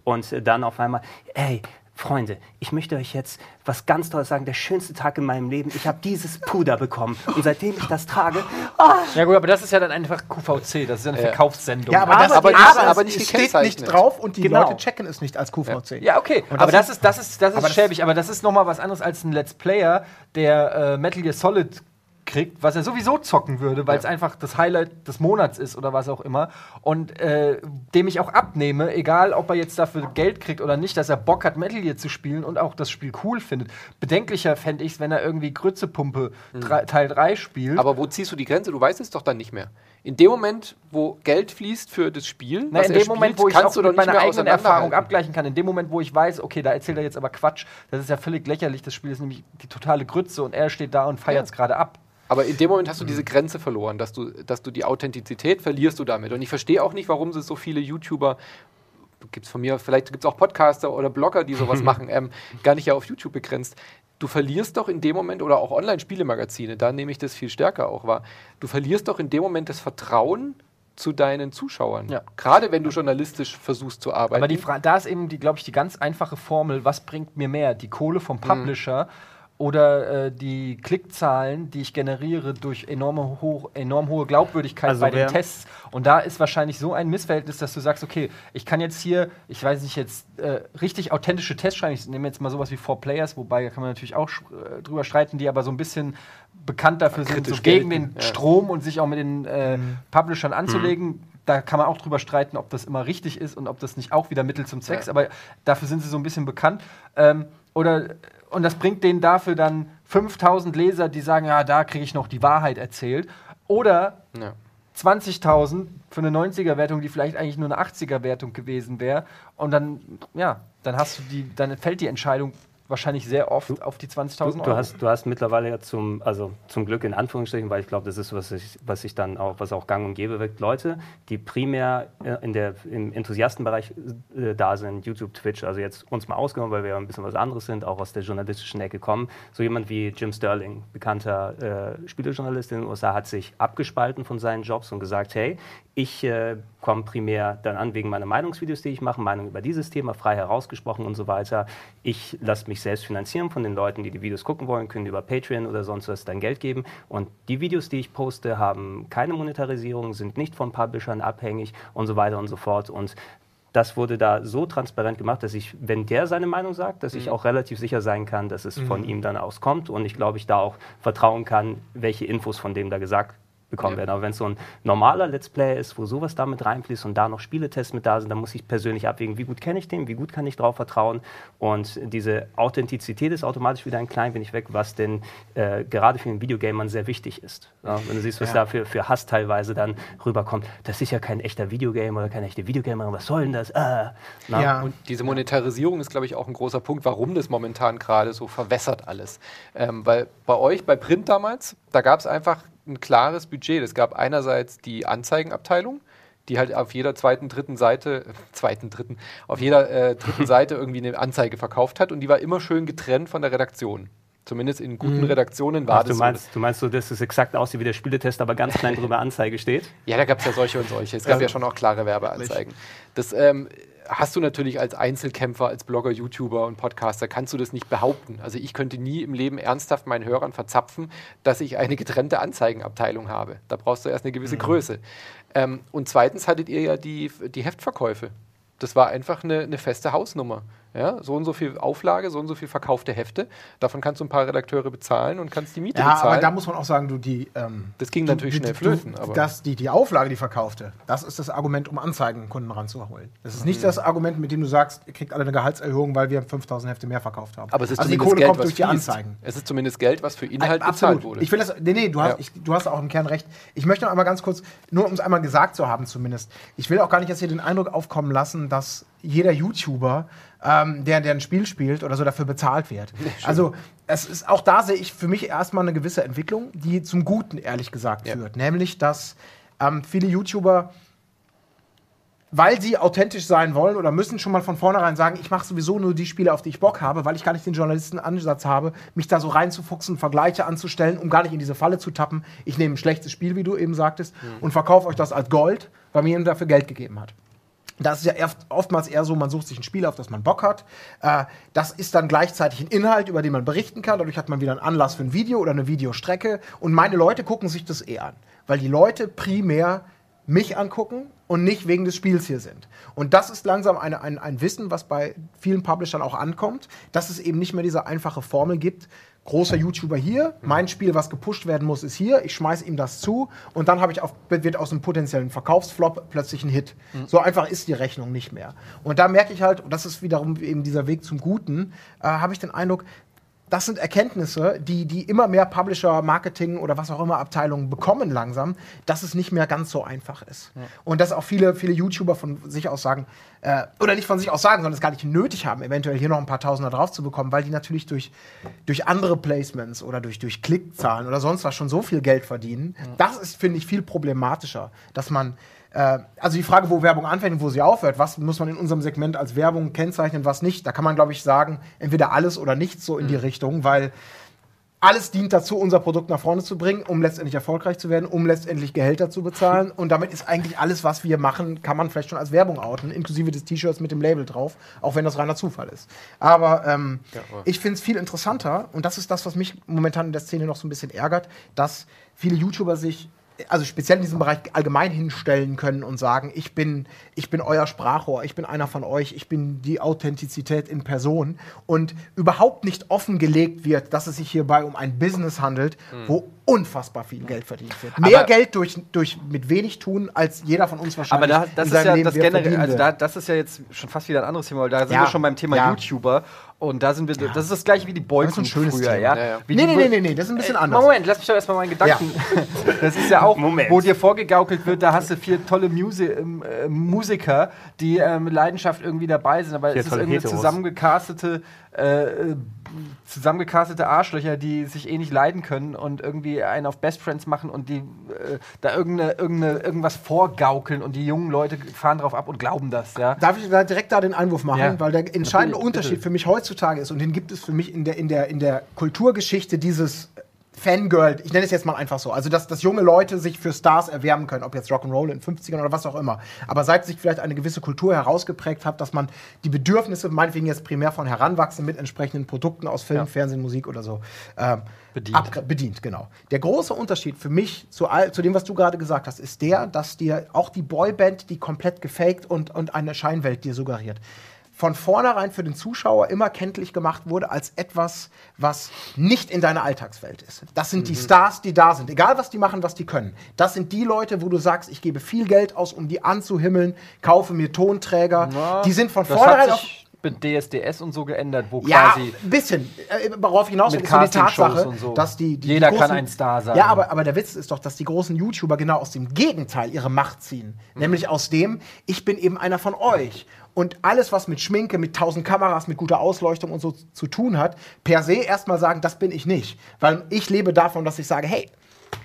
und äh, dann auf einmal, ey, Freunde, ich möchte euch jetzt was ganz Tolles sagen. Der schönste Tag in meinem Leben. Ich habe dieses Puder bekommen. Und seitdem ich das trage, ah, Ja gut, aber das ist ja dann einfach QVC, das ist ja eine Ja. Verkaufssendung. ja, aber, Aber- das, aber nicht- aber aber nicht steht nicht drauf und die Genau. Leute checken es nicht als QVC. Ja, okay. Und aber das das ist, das ist, das ist aber das- schäbig. Aber das ist nochmal was anderes als ein Let's Player, der äh, Metal Gear Solid kriegt, was er sowieso zocken würde, weil es einfach das Highlight des Monats ist oder was auch immer. Und äh, dem ich auch abnehme, egal ob er jetzt dafür Geld kriegt oder nicht, dass er Bock hat, Metal Gear zu spielen und auch das Spiel cool findet. Bedenklicher fände ich es, wenn er irgendwie Grützepumpe drei- Teil 3 spielt. Aber wo ziehst du die Grenze? Du weißt es doch dann nicht mehr. In dem Moment, wo Geld fließt für das Spiel, Na, was in dem Moment, spielt, wo ich kannst auch mit meiner eigenen Erfahrung abgleichen kann, in dem Moment, wo ich weiß, okay, da erzählt er jetzt aber Quatsch, das ist ja völlig lächerlich, das Spiel ist nämlich die totale Grütze und er steht da und feiert es gerade ab. Aber in dem Moment hast du Mhm. diese Grenze verloren, dass du, dass du die Authentizität verlierst du damit. Und ich verstehe auch nicht, warum es so viele YouTuber gibt es von mir, vielleicht gibt es auch Podcaster oder Blogger, die sowas <laughs> machen, ähm, gar nicht ja auf YouTube begrenzt. Du verlierst doch in dem Moment, oder auch Online-Spielemagazine, da nehme ich das viel stärker auch wahr, du verlierst doch in dem Moment das Vertrauen zu deinen Zuschauern. Ja. Gerade wenn du journalistisch versuchst zu arbeiten. Aber die Fra da ist eben, die, glaube ich, die ganz einfache Formel, was bringt mir mehr? Die Kohle vom Publisher oder äh, die Klickzahlen, die ich generiere durch enorme hoch, enorm hohe Glaubwürdigkeit Also bei den Tests. Und da ist wahrscheinlich so ein Missverhältnis, dass du sagst, okay, ich kann jetzt hier, ich weiß nicht, jetzt äh, richtig authentische Tests schreiben. Ich nehme jetzt mal sowas wie Four Players, wobei da kann man natürlich auch äh, drüber streiten, die aber so ein bisschen bekannt dafür sind, so gegen gelten, den ja. Strom und sich auch mit den äh, Publishern anzulegen. da kann man auch drüber streiten, ob das immer richtig ist und ob das nicht auch wieder Mittel zum Zweck ist, Ja. aber dafür sind sie so ein bisschen bekannt. Ähm, oder, und das bringt denen dafür dann 5000 Leser, die sagen, ja, da kriege ich noch die Wahrheit erzählt. Oder Ja. 20.000 für eine 90er-Wertung, die vielleicht eigentlich nur eine 80er-Wertung gewesen wäre. Und dann, ja, dann hast du die, dann fällt die Entscheidung wahrscheinlich sehr oft auf die 20.000 Du, Euro. du, hast, du hast mittlerweile ja zum, also zum Glück in Anführungsstrichen, weil ich glaube, das ist, was ich, was ich dann auch, was auch gang und gäbe wirkt, Leute, die primär äh, in der, im Enthusiastenbereich äh, da sind, YouTube, Twitch, also jetzt uns mal ausgenommen, weil wir ja ein bisschen was anderes sind, auch aus der journalistischen Ecke kommen. So jemand wie Jim Sterling, bekannter äh, Spielejournalist in den USA, hat sich abgespalten von seinen Jobs und gesagt, hey, ich äh, komme primär dann an wegen meiner Meinungsvideos, die ich mache, Meinung über dieses Thema, frei herausgesprochen und so weiter. Ich lasse mich selbst finanzieren von den Leuten, die die Videos gucken wollen, können über Patreon oder sonst was dann Geld geben. Und die Videos, die ich poste, haben keine Monetarisierung, sind nicht von Publishern abhängig und so weiter und so fort. Und das wurde da so transparent gemacht, dass ich, wenn der seine Meinung sagt, dass ich auch relativ sicher sein kann, dass es von ihm dann auskommt und ich glaube, ich da auch vertrauen kann, welche Infos von dem da gesagt bekommen Ja. werden. Aber wenn es so ein normaler Let's Play ist, wo sowas damit reinfließt und da noch Spieletests mit da sind, dann muss ich persönlich abwägen, wie gut kenne ich den, wie gut kann ich darauf vertrauen. Und diese Authentizität ist automatisch wieder ein klein wenig weg, was denn äh, gerade für den Videogamern sehr wichtig ist. Ja, wenn du siehst, was Ja. da für, für Hass teilweise dann rüberkommt, das ist ja kein echter Videogame oder keine echte Videogamerin, was soll denn das? Ah. Na, Ja. Und diese Monetarisierung ist, glaube ich, auch ein großer Punkt, warum das momentan gerade so verwässert alles. Ähm, weil bei euch, bei Print damals, da gab es einfach ein klares Budget. Es gab einerseits die Anzeigenabteilung, die halt auf jeder zweiten, dritten Seite, äh, <laughs> zweiten, dritten, auf jeder äh, dritten <laughs> Seite irgendwie eine Anzeige verkauft hat und die war immer schön getrennt von der Redaktion. Zumindest in guten Redaktionen war Ach, das du, so. meinst, du meinst so, dass es exakt aussieht wie der Spieletest, aber ganz klein <laughs> drüber Anzeige steht? Ja, da gab es ja solche und solche. Es gab ja schon auch klare Werbeanzeigen. Das ähm, hast du natürlich als Einzelkämpfer, als Blogger, YouTuber und Podcaster, kannst du das nicht behaupten. Also ich könnte nie im Leben ernsthaft meinen Hörern verzapfen, dass ich eine getrennte Anzeigenabteilung habe. Da brauchst du erst eine gewisse Größe. Ähm, und zweitens hattet ihr ja die, die Heftverkäufe. Das war einfach eine, eine feste Hausnummer. Ja, so und so viel Auflage, so und so viel verkaufte Hefte. Davon kannst du ein paar Redakteure bezahlen und kannst die Miete Ja, bezahlen. aber da muss man auch sagen, du die. Ähm, Das ging du, natürlich du, schnell du, flöten, aber- Das, die, die Auflage, die verkaufte, das ist das Argument, um Anzeigenkunden ranzuholen. Das ist Mhm. nicht das Argument, mit dem du sagst, ihr kriegt alle eine Gehaltserhöhung, weil wir 5000 Hefte mehr verkauft haben. aber es ist also die zumindest Kohle Geld, kommt was durch die. Anzeigen. Es ist zumindest Geld, was für Inhalt Absolut. bezahlt wurde. Ich will das, nee, nee, du hast, Ja. ich, du hast auch im Kern recht. Ich möchte noch einmal ganz kurz, nur um es einmal gesagt zu haben zumindest, ich will auch gar nicht jetzt hier den Eindruck aufkommen lassen, dass jeder YouTuber, ähm, der, der ein Spiel spielt oder so, dafür bezahlt wird. also es ist auch da sehe ich für mich erstmal eine gewisse Entwicklung, die zum Guten, ehrlich gesagt, Ja. führt. Nämlich, dass ähm, viele YouTuber weil sie authentisch sein wollen oder müssen schon mal von vornherein sagen, ich mache sowieso nur die Spiele, auf die ich Bock habe, weil ich gar nicht den Journalistenansatz habe, mich da so reinzufuchsen, Vergleiche anzustellen, um gar nicht in diese Falle zu tappen. Ich nehme ein schlechtes Spiel, wie du eben sagtest, und verkaufe euch das als Gold, weil mir jemand dafür Geld gegeben hat. Das ist ja oft, oftmals eher so, man sucht sich ein Spiel, auf das man Bock hat. Äh, das ist dann gleichzeitig ein Inhalt, über den man berichten kann. Dadurch hat man wieder einen Anlass für ein Video oder eine Videostrecke. Und meine Leute gucken sich das eh an, weil die Leute primär mich angucken und nicht wegen des Spiels hier sind. Und das ist langsam eine, ein, ein Wissen, was bei vielen Publishern auch ankommt, dass es eben nicht mehr diese einfache Formel gibt. Großer YouTuber hier, mein Spiel, was gepusht werden muss, ist hier. Ich schmeiß ihm das zu und dann habe ich auf, wird aus einem potenziellen Verkaufsflop plötzlich ein Hit. So einfach ist die Rechnung nicht mehr. Und da merke ich halt, und das ist wiederum eben dieser Weg zum Guten, äh, habe ich den Eindruck, das sind Erkenntnisse, die, die immer mehr Publisher, Marketing oder was auch immer Abteilungen bekommen langsam, dass es nicht mehr ganz so einfach ist. Und dass auch viele, viele YouTuber von sich aus sagen, äh, oder nicht von sich aus sagen, sondern es gar nicht nötig haben, eventuell hier noch ein paar Tausender drauf zu bekommen, weil die natürlich durch, durch andere Placements oder durch, durch Klickzahlen oder sonst was schon so viel Geld verdienen. Das ist, finde ich, viel problematischer, dass man also die Frage, wo Werbung anfängt und wo sie aufhört, was muss man in unserem Segment als Werbung kennzeichnen, was nicht, da kann man, glaube ich, sagen, entweder alles oder nichts so in die Richtung, weil alles dient dazu, unser Produkt nach vorne zu bringen, um letztendlich erfolgreich zu werden, um letztendlich Gehälter zu bezahlen. <laughs> Und damit ist eigentlich alles, was wir machen, kann man vielleicht schon als Werbung outen, inklusive des T-Shirts mit dem Label drauf, auch wenn das reiner Zufall ist. Aber ähm, aber- ich finde es viel interessanter, und das ist das, was mich momentan in der Szene noch so ein bisschen ärgert, dass viele YouTuber sich also speziell in diesem Bereich allgemein hinstellen können und sagen, ich bin, ich bin euer Sprachrohr, ich bin einer von euch, ich bin die Authentizität in Person und überhaupt nicht offengelegt wird, dass es sich hierbei um ein Business handelt, wo unfassbar viel Geld verdient wird. Mehr Aber- Geld durch, durch mit wenig tun, als jeder von uns Aber wahrscheinlich da, das in ist ja Leben das generell, also da, das ist ja jetzt schon fast wieder ein anderes Thema, weil da sind Ja, wir schon beim Thema ja. YouTuber und da sind wir, das ist das gleiche wie die ein schönes früher, Thema. ja? Ja, ja. Nee, nee, nee, nee, nee, das ist ein bisschen Äh, anders. Moment, lass mich doch erstmal meinen Gedanken. <laughs> Das ist ja auch, Moment. wo dir vorgegaukelt wird, da hast du vier tolle Musi ähm, äh, Musiker, die äh, mit Leidenschaft irgendwie dabei sind, aber Vier es ist tolle irgendwie Heteros. zusammengecastete äh, zusammengecastete Arschlöcher, die sich eh nicht leiden können und irgendwie einen auf Best Friends machen und die äh, da irgendeine, irgendeine, irgendwas vorgaukeln und die jungen Leute fahren drauf ab und glauben das, ja. Darf ich da direkt da den Einwurf machen? Ja. Weil der entscheidende Bitte, Unterschied bitte. für mich heutzutage ist, und den gibt es für mich in der, in der, in der Kulturgeschichte dieses Fangirl, ich nenne es jetzt mal einfach so, also dass, dass junge Leute sich für Stars erwärmen können, ob jetzt Rock'n'Roll in den 50ern oder was auch immer. Aber seit sich vielleicht eine gewisse Kultur herausgeprägt hat, dass man die Bedürfnisse, meinetwegen jetzt primär von Heranwachsenden mit entsprechenden Produkten aus Film, Ja. Fernsehen, Musik oder so, ähm, Bedient. bedient, genau. Der große Unterschied für mich zu, all, zu dem, was du gerade gesagt hast, ist der, dass dir auch die Boyband, die komplett gefaked und, und eine Scheinwelt dir suggeriert, von vornherein für den Zuschauer immer kenntlich gemacht wurde als etwas, was nicht in deiner Alltagswelt ist. Das sind die Stars, die da sind. Egal, was die machen, was die können. Das sind die Leute, wo du sagst, ich gebe viel Geld aus, um die anzuhimmeln, kaufe mir Tonträger. die sind von das vornherein hat sich mit DSDS und so geändert, wo ja, quasi ein bisschen. Äh, worauf hinaus Mit ist so die Tatsache, und so. dass die, die Jeder die kann ein Star sein. Ja, aber, aber der Witz ist doch, dass die großen YouTuber genau aus dem Gegenteil ihre Macht ziehen. Mhm. Nämlich aus dem, ich bin eben einer von euch. Und alles, was mit Schminke, mit tausend Kameras, mit guter Ausleuchtung und so zu tun hat, per se erstmal sagen, das bin ich nicht. Weil ich lebe davon, dass ich sage, hey,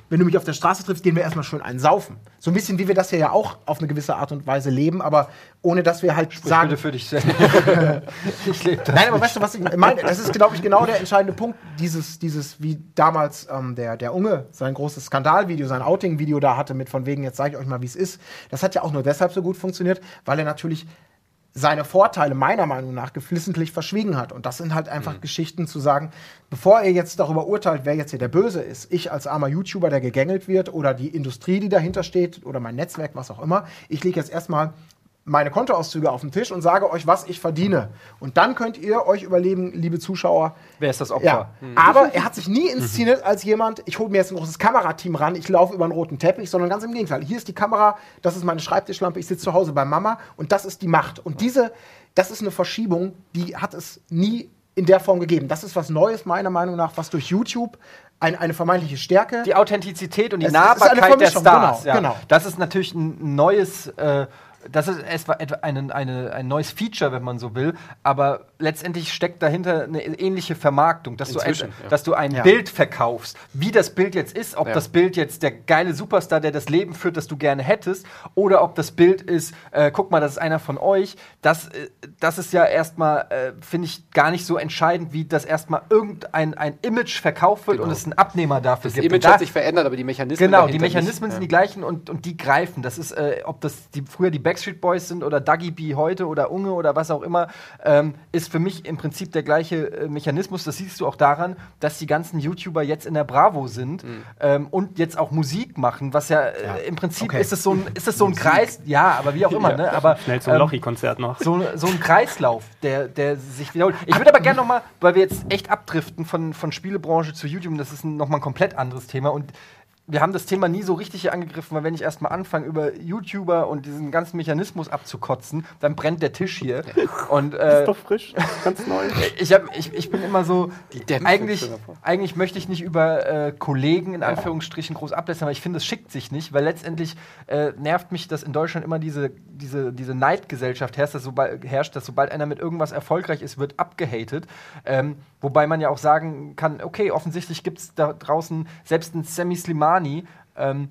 wenn du mich auf der Straße triffst, gehen wir erstmal schön einen saufen. So ein bisschen wie wir das hier ja auch auf eine gewisse Art und Weise leben, aber ohne dass wir halt Sprich sagen, bitte für dich selbst. <laughs> ich lebe das. Nein, aber weißt du, was ich meine? Das ist, glaube ich, genau der entscheidende Punkt. Dieses, dieses wie damals ähm, der, der Unge sein großes Skandalvideo, sein Outing-Video da hatte, mit von wegen, jetzt zeige ich euch mal, wie es ist. Das hat ja auch nur deshalb so gut funktioniert, weil er natürlich seine Vorteile meiner Meinung nach geflissentlich verschwiegen hat. Und das sind halt einfach Geschichten zu sagen, bevor ihr jetzt darüber urteilt, wer jetzt hier der Böse ist, ich als armer YouTuber, der gegängelt wird, oder die Industrie, die dahinter steht, oder mein Netzwerk, was auch immer, ich lege jetzt erstmal meine Kontoauszüge auf den Tisch und sage euch, was ich verdiene. Und dann könnt ihr euch überlegen, liebe Zuschauer, Wer ist das Opfer? ja. Aber er hat sich nie inszeniert als jemand, ich hole mir jetzt ein großes Kamerateam ran, ich laufe über einen roten Teppich, sondern ganz im Gegenteil. Hier ist die Kamera, das ist meine Schreibtischlampe, ich sitze zu Hause bei Mama und das ist die Macht. Und diese, das ist eine Verschiebung, die hat es nie in der Form gegeben. Das ist was Neues, meiner Meinung nach, was durch YouTube ein, eine vermeintliche Stärke. die Authentizität und die Es Nahbarkeit der Vermischung, Stars. genau, ja. genau. Das ist natürlich ein neues. Äh, das ist etwa, etwa eine, eine, ein neues Feature, wenn man so will, aber letztendlich steckt dahinter eine ähnliche Vermarktung, dass, du ein, ja. dass du ein Ja. Bild verkaufst. Wie das Bild jetzt ist, ob Ja. das Bild jetzt der geile Superstar, der das Leben führt, das du gerne hättest, oder ob das Bild ist, äh, guck mal, das ist einer von euch, das, äh, das ist ja erstmal, äh, finde ich, gar nicht so entscheidend, wie das erstmal irgendein ein Image verkauft wird Genau. und es einen Abnehmer dafür Das gibt. Und Image da- hat sich verändert, aber die Mechanismen Genau, die Mechanismen nicht. sind die gleichen und, und die greifen. Das ist, äh, ob das die, früher die Backstreet Boys sind oder Dougie B heute oder Unge oder was auch immer, ähm, ist für mich im Prinzip der gleiche äh, Mechanismus. Das siehst du auch daran, dass die ganzen YouTuber jetzt in der Bravo sind Mhm. ähm, und jetzt auch Musik machen, was ja, äh, im Prinzip Okay. ist es so ein, ist es so ein Kreis, ja, aber wie auch immer, ne? Aber Schnell zum ähm, Lochi-Konzert noch. so, so ein Kreislauf, der, der sich wiederholt. Ich würde aber gerne nochmal, weil wir jetzt echt abdriften von, von Spielebranche zu YouTube, und das ist nochmal ein komplett anderes Thema und wir haben das Thema nie so richtig hier angegriffen, weil wenn ich erstmal anfange, über YouTuber und diesen ganzen Mechanismus abzukotzen, dann brennt der Tisch hier. Und <laughs> äh, frisch, ganz neu. ich, hab, ich, ich bin immer so, eigentlich, eigentlich möchte ich nicht über äh, Kollegen in Anführungsstrichen groß ablästern, aber ich finde, es schickt sich nicht, weil letztendlich äh, nervt mich, dass in Deutschland immer diese, diese, diese Neidgesellschaft herrscht dass, sobald, herrscht, dass sobald einer mit irgendwas erfolgreich ist, wird abgehatet. Ähm, wobei man ja auch sagen kann, okay, offensichtlich gibt es da draußen selbst einen Sammy Slimani, ähm,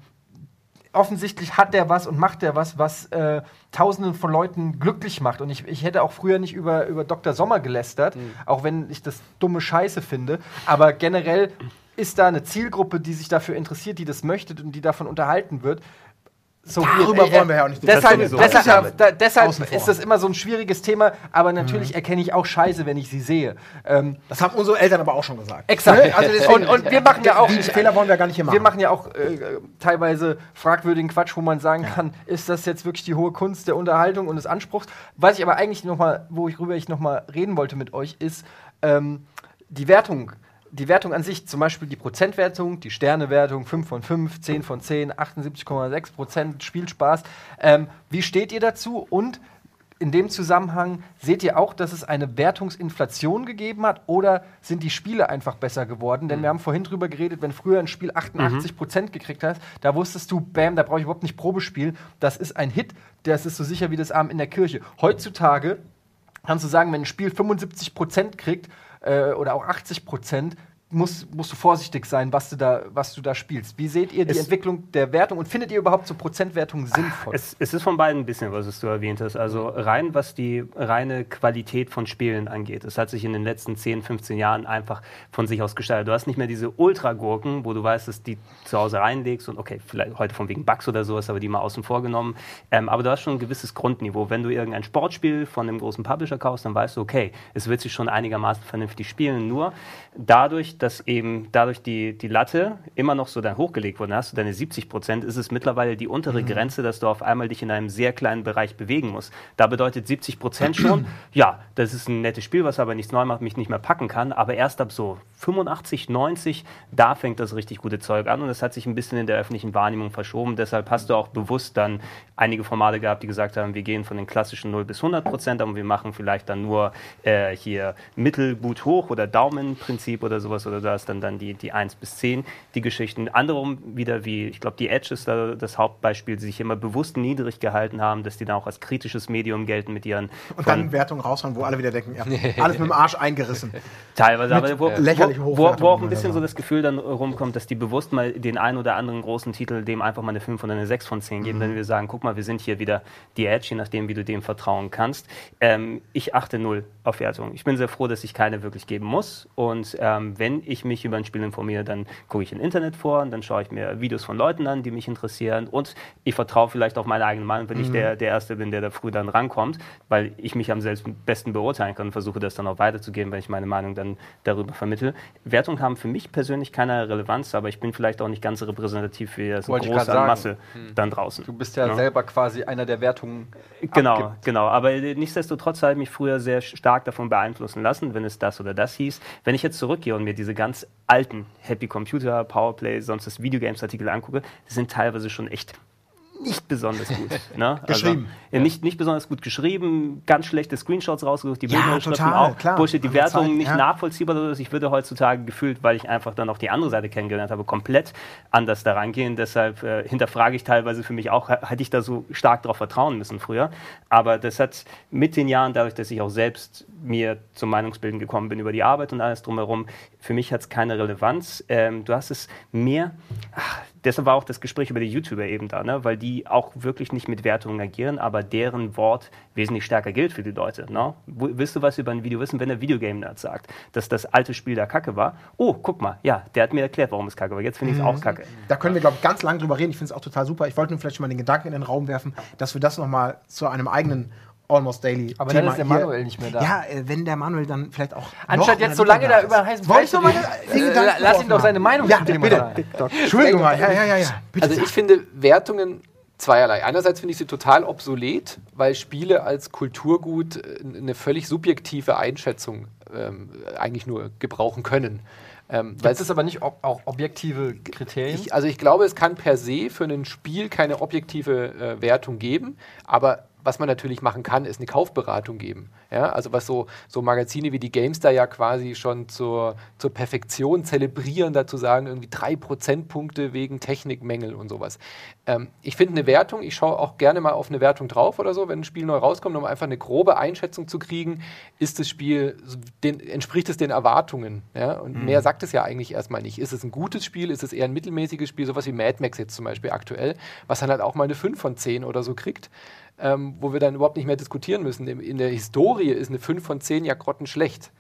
offensichtlich hat der was und macht der was, was äh, Tausenden von Leuten glücklich macht. Und ich, ich hätte auch früher nicht über, über Dr. Sommer gelästert, auch wenn ich das dumme Scheiße finde. Aber generell ist da eine Zielgruppe, die sich dafür interessiert, die das möchte und die davon unterhalten wird. So Darüber äh, wollen wir ja auch nicht Deshalb, deshalb, da, deshalb ist das immer so ein schwieriges Thema, aber natürlich erkenne ich auch Scheiße, wenn ich sie sehe. Ähm, Das haben unsere Eltern aber auch schon gesagt. Exakt. Ne? Also deswegen, Und- und wir machen ja auch- Die Fehler wollen wir gar nicht hier machen. wir machen ja auch äh, teilweise fragwürdigen Quatsch, wo man sagen kann, ist das jetzt wirklich die hohe Kunst der Unterhaltung und des Anspruchs? Was ich aber eigentlich noch mal, worüber ich noch mal reden wollte mit euch, ist ähm, die Wertung. Die Wertung an sich, zum Beispiel die Prozentwertung, die Sternewertung, 5 von 5, 10 von 10, 78,6 Prozent Spielspaß. Ähm, wie steht ihr dazu? Und in dem Zusammenhang seht ihr auch, dass es eine Wertungsinflation gegeben hat oder sind die Spiele einfach besser geworden? Denn wir haben vorhin drüber geredet, wenn früher ein Spiel 88 Prozent gekriegt hast, da wusstest du, bam, da brauche ich überhaupt nicht Probespiel. Das ist ein Hit, das ist so sicher wie das Abend in der Kirche. Heutzutage kannst du sagen, wenn ein Spiel 75 Prozent kriegt äh, oder auch 80 Prozent, musst, musst du vorsichtig sein, was du, da, was du da spielst. Wie seht ihr die Es- Entwicklung der Wertung und findet ihr überhaupt so Prozentwertungen sinnvoll? Es, es ist von beiden ein bisschen, was du erwähnt hast. Also rein, was die reine Qualität von Spielen angeht. Es hat sich in den letzten 10, 15 Jahren einfach von sich aus gestaltet. Du hast nicht mehr diese Ultra-Gurken, wo du weißt, dass die zu Hause reinlegst und okay, vielleicht heute von wegen Bugs oder sowas, aber die mal außen vor genommen. Ähm, aber du hast schon ein gewisses Grundniveau. Wenn du irgendein Sportspiel von einem großen Publisher kaufst, dann weißt du, okay, es wird sich schon einigermaßen vernünftig spielen. Nur dadurch, dass eben dadurch die, die Latte immer noch so dann hochgelegt wurde, hast du deine 70 Prozent, ist es mittlerweile die untere Grenze, dass du auf einmal dich in einem sehr kleinen Bereich bewegen musst. Da bedeutet 70 Prozent schon, <clears throat> ja, das ist ein nettes Spiel, was aber nichts neu macht, mich nicht mehr packen kann, aber erst ab so 85, 90, da fängt das richtig gute Zeug an. Und das hat sich ein bisschen in der öffentlichen Wahrnehmung verschoben. Deshalb hast du auch bewusst dann einige Formate gehabt, die gesagt haben, wir gehen von den klassischen 0 bis 100 Prozent, aber wir machen vielleicht dann nur äh, hier Mittelgut hoch oder Daumenprinzip oder sowas oder da ist dann, dann die, die 1 bis 10, die Geschichten. Andere wieder wie, ich glaube, die Edge ist da das Hauptbeispiel, die sich immer bewusst niedrig gehalten haben, dass die dann auch als kritisches Medium gelten mit ihren Und dann Wertungen raushauen, wo alle wieder denken, ja, <laughs> alles mit dem Arsch eingerissen. Teilweise, Mit aber wo, wo, wo, wo auch ein bisschen so das Gefühl dann rumkommt, dass die bewusst mal den einen oder anderen großen Titel dem einfach mal eine 5 oder eine 6 von 10 Mhm. geben, wenn wir sagen, guck mal, wir sind hier wieder die Edge, je nachdem, wie du dem vertrauen kannst. Ähm, ich achte null auf Wertung. Ich bin sehr froh, dass ich keine wirklich geben muss. Und ähm, wenn ich mich über ein Spiel informiere, dann gucke ich im Internet vor und dann schaue ich mir Videos von Leuten an, die mich interessieren. Und ich vertraue vielleicht auf meine eigene Meinung, wenn ich der, der Erste bin, der da früh dann rankommt, weil ich mich am selbst besten beurteilen kann und versuche das dann auch weiterzugeben, wenn ich meine Meinung dann darüber vermittle. Wertungen haben für mich persönlich keine Relevanz, aber ich bin vielleicht auch nicht ganz repräsentativ für so Wollte große. Masse dann draußen. Du bist ja, Ja. selber quasi einer der Wertungen. Genau, abgibt. genau. Aber äh, nichtsdestotrotz habe ich mich früher sehr stark davon beeinflussen lassen, wenn es das oder das hieß. Wenn ich jetzt zurückgehe und mir diese ganz alten Happy Computer, Powerplay, sonst das Videogames-Artikel angucke, sind teilweise schon echt nicht besonders gut. <laughs> Ne? Geschrieben. Also, ja, nicht, nicht besonders gut geschrieben, ganz schlechte Screenshots rausgesucht, die Ja, Bildunterschriften total, auch. klar. Bullshit, die Wertungen Zeiten, nicht ja. nachvollziehbar. Ich würde heutzutage gefühlt, weil ich einfach dann auch die andere Seite kennengelernt habe, komplett anders daran gehen. Deshalb äh, hinterfrage ich teilweise für mich auch, hätte ich da so stark darauf vertrauen müssen früher. Aber das hat mit den Jahren, dadurch, dass ich auch selbst mir zum Meinungsbilden gekommen bin über die Arbeit und alles drumherum, für mich hat es keine Relevanz. Ähm, du hast es mehr, ach, deshalb war auch das Gespräch über die YouTuber eben da, ne? weil die auch wirklich nicht mit Wertungen agieren, aber deren Wort wesentlich stärker gilt für die Leute. Ne? Willst du was über ein Video wissen, wenn der Videogame-Nerd sagt, dass das alte Spiel da kacke war? Oh, guck mal, ja, der hat mir erklärt, warum es kacke war. Jetzt finde ich es auch kacke. Da können wir, glaube ich, ganz lang drüber reden. Ich finde es auch total super. Ich wollte nur vielleicht schon mal den Gedanken in den Raum werfen, dass wir das nochmal zu einem eigenen Almost Daily Aber Thema dann ist der hier- Manuel nicht mehr da. Ja, äh, wenn der Manuel dann vielleicht auch. Anstatt jetzt so lange da über heißen Wollte ich Brei noch zu mal reden? den Äh, Lass ihn doch seine. Meinung Ja, zum Thema bitte. sagen. Entschuldigung mal. Ja, ja, ja, ja. Bitte. Also ich finde Wertungen zweierlei. Einerseits finde ich sie total obsolet, weil Spiele als Kulturgut äh, eine völlig subjektive Einschätzung ähm, eigentlich nur gebrauchen können. Ähm, weil Gibt es aber nicht ob, auch objektive Kriterien? ich, also ich glaube, es kann per se für ein Spiel keine objektive äh, Wertung geben, aber was man natürlich machen kann, ist eine Kaufberatung geben. Ja? Also was so, so Magazine wie die GameStar ja quasi schon zur, zur Perfektion zelebrieren, dazu sagen, irgendwie drei Prozentpunkte wegen Technikmängel und sowas. Ähm, ich finde eine Wertung, ich schaue auch gerne mal auf eine Wertung drauf oder so, wenn ein Spiel neu rauskommt, um einfach eine grobe Einschätzung zu kriegen, ist das Spiel, den, entspricht es den Erwartungen? Ja? Und mehr sagt es ja eigentlich erstmal nicht. Ist es ein gutes Spiel, ist es eher ein mittelmäßiges Spiel, sowas wie Mad Max jetzt zum Beispiel aktuell, was dann halt auch mal eine 5 von 10 oder so kriegt ähm, wo wir dann überhaupt nicht mehr diskutieren müssen. In, der Historie ist eine 5 von 10 ja grottenschlecht.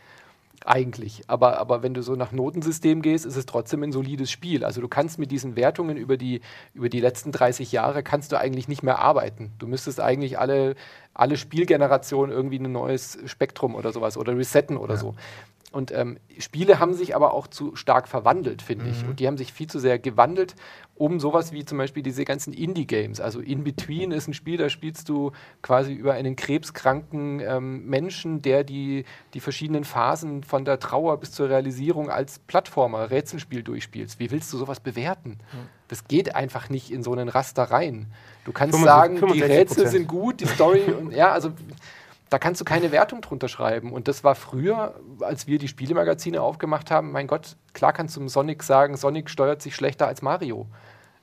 eigentlich. Aber, aber wenn du so nach Notensystem gehst, ist es trotzdem ein solides Spiel. Also du kannst mit diesen Wertungen über die, über die letzten 30 Jahre, kannst du eigentlich nicht mehr arbeiten. Du müsstest eigentlich alle, alle Spielgenerationen irgendwie ein neues Spektrum oder sowas oder resetten oder ja. so. Und ähm, Spiele haben sich aber auch zu stark verwandelt, finde mhm. ich. Und die haben sich viel zu sehr gewandelt, um sowas wie zum Beispiel diese ganzen Indie-Games. Also In Between ist ein Spiel, da spielst du quasi über einen krebskranken ähm, Menschen, der die, die verschiedenen Phasen von der Trauer bis zur Realisierung als Plattformer, Rätselspiel durchspielst. Wie willst du sowas bewerten? Mhm. Das geht einfach nicht in so einen Raster rein. Du kannst 65, sagen, die Rätsel sind gut, die Story und ja, also da kannst du keine Wertung drunter schreiben. Und das war früher, als wir die Spielemagazine aufgemacht haben, mein Gott, klar kannst du im Sonic sagen, Sonic steuert sich schlechter als Mario.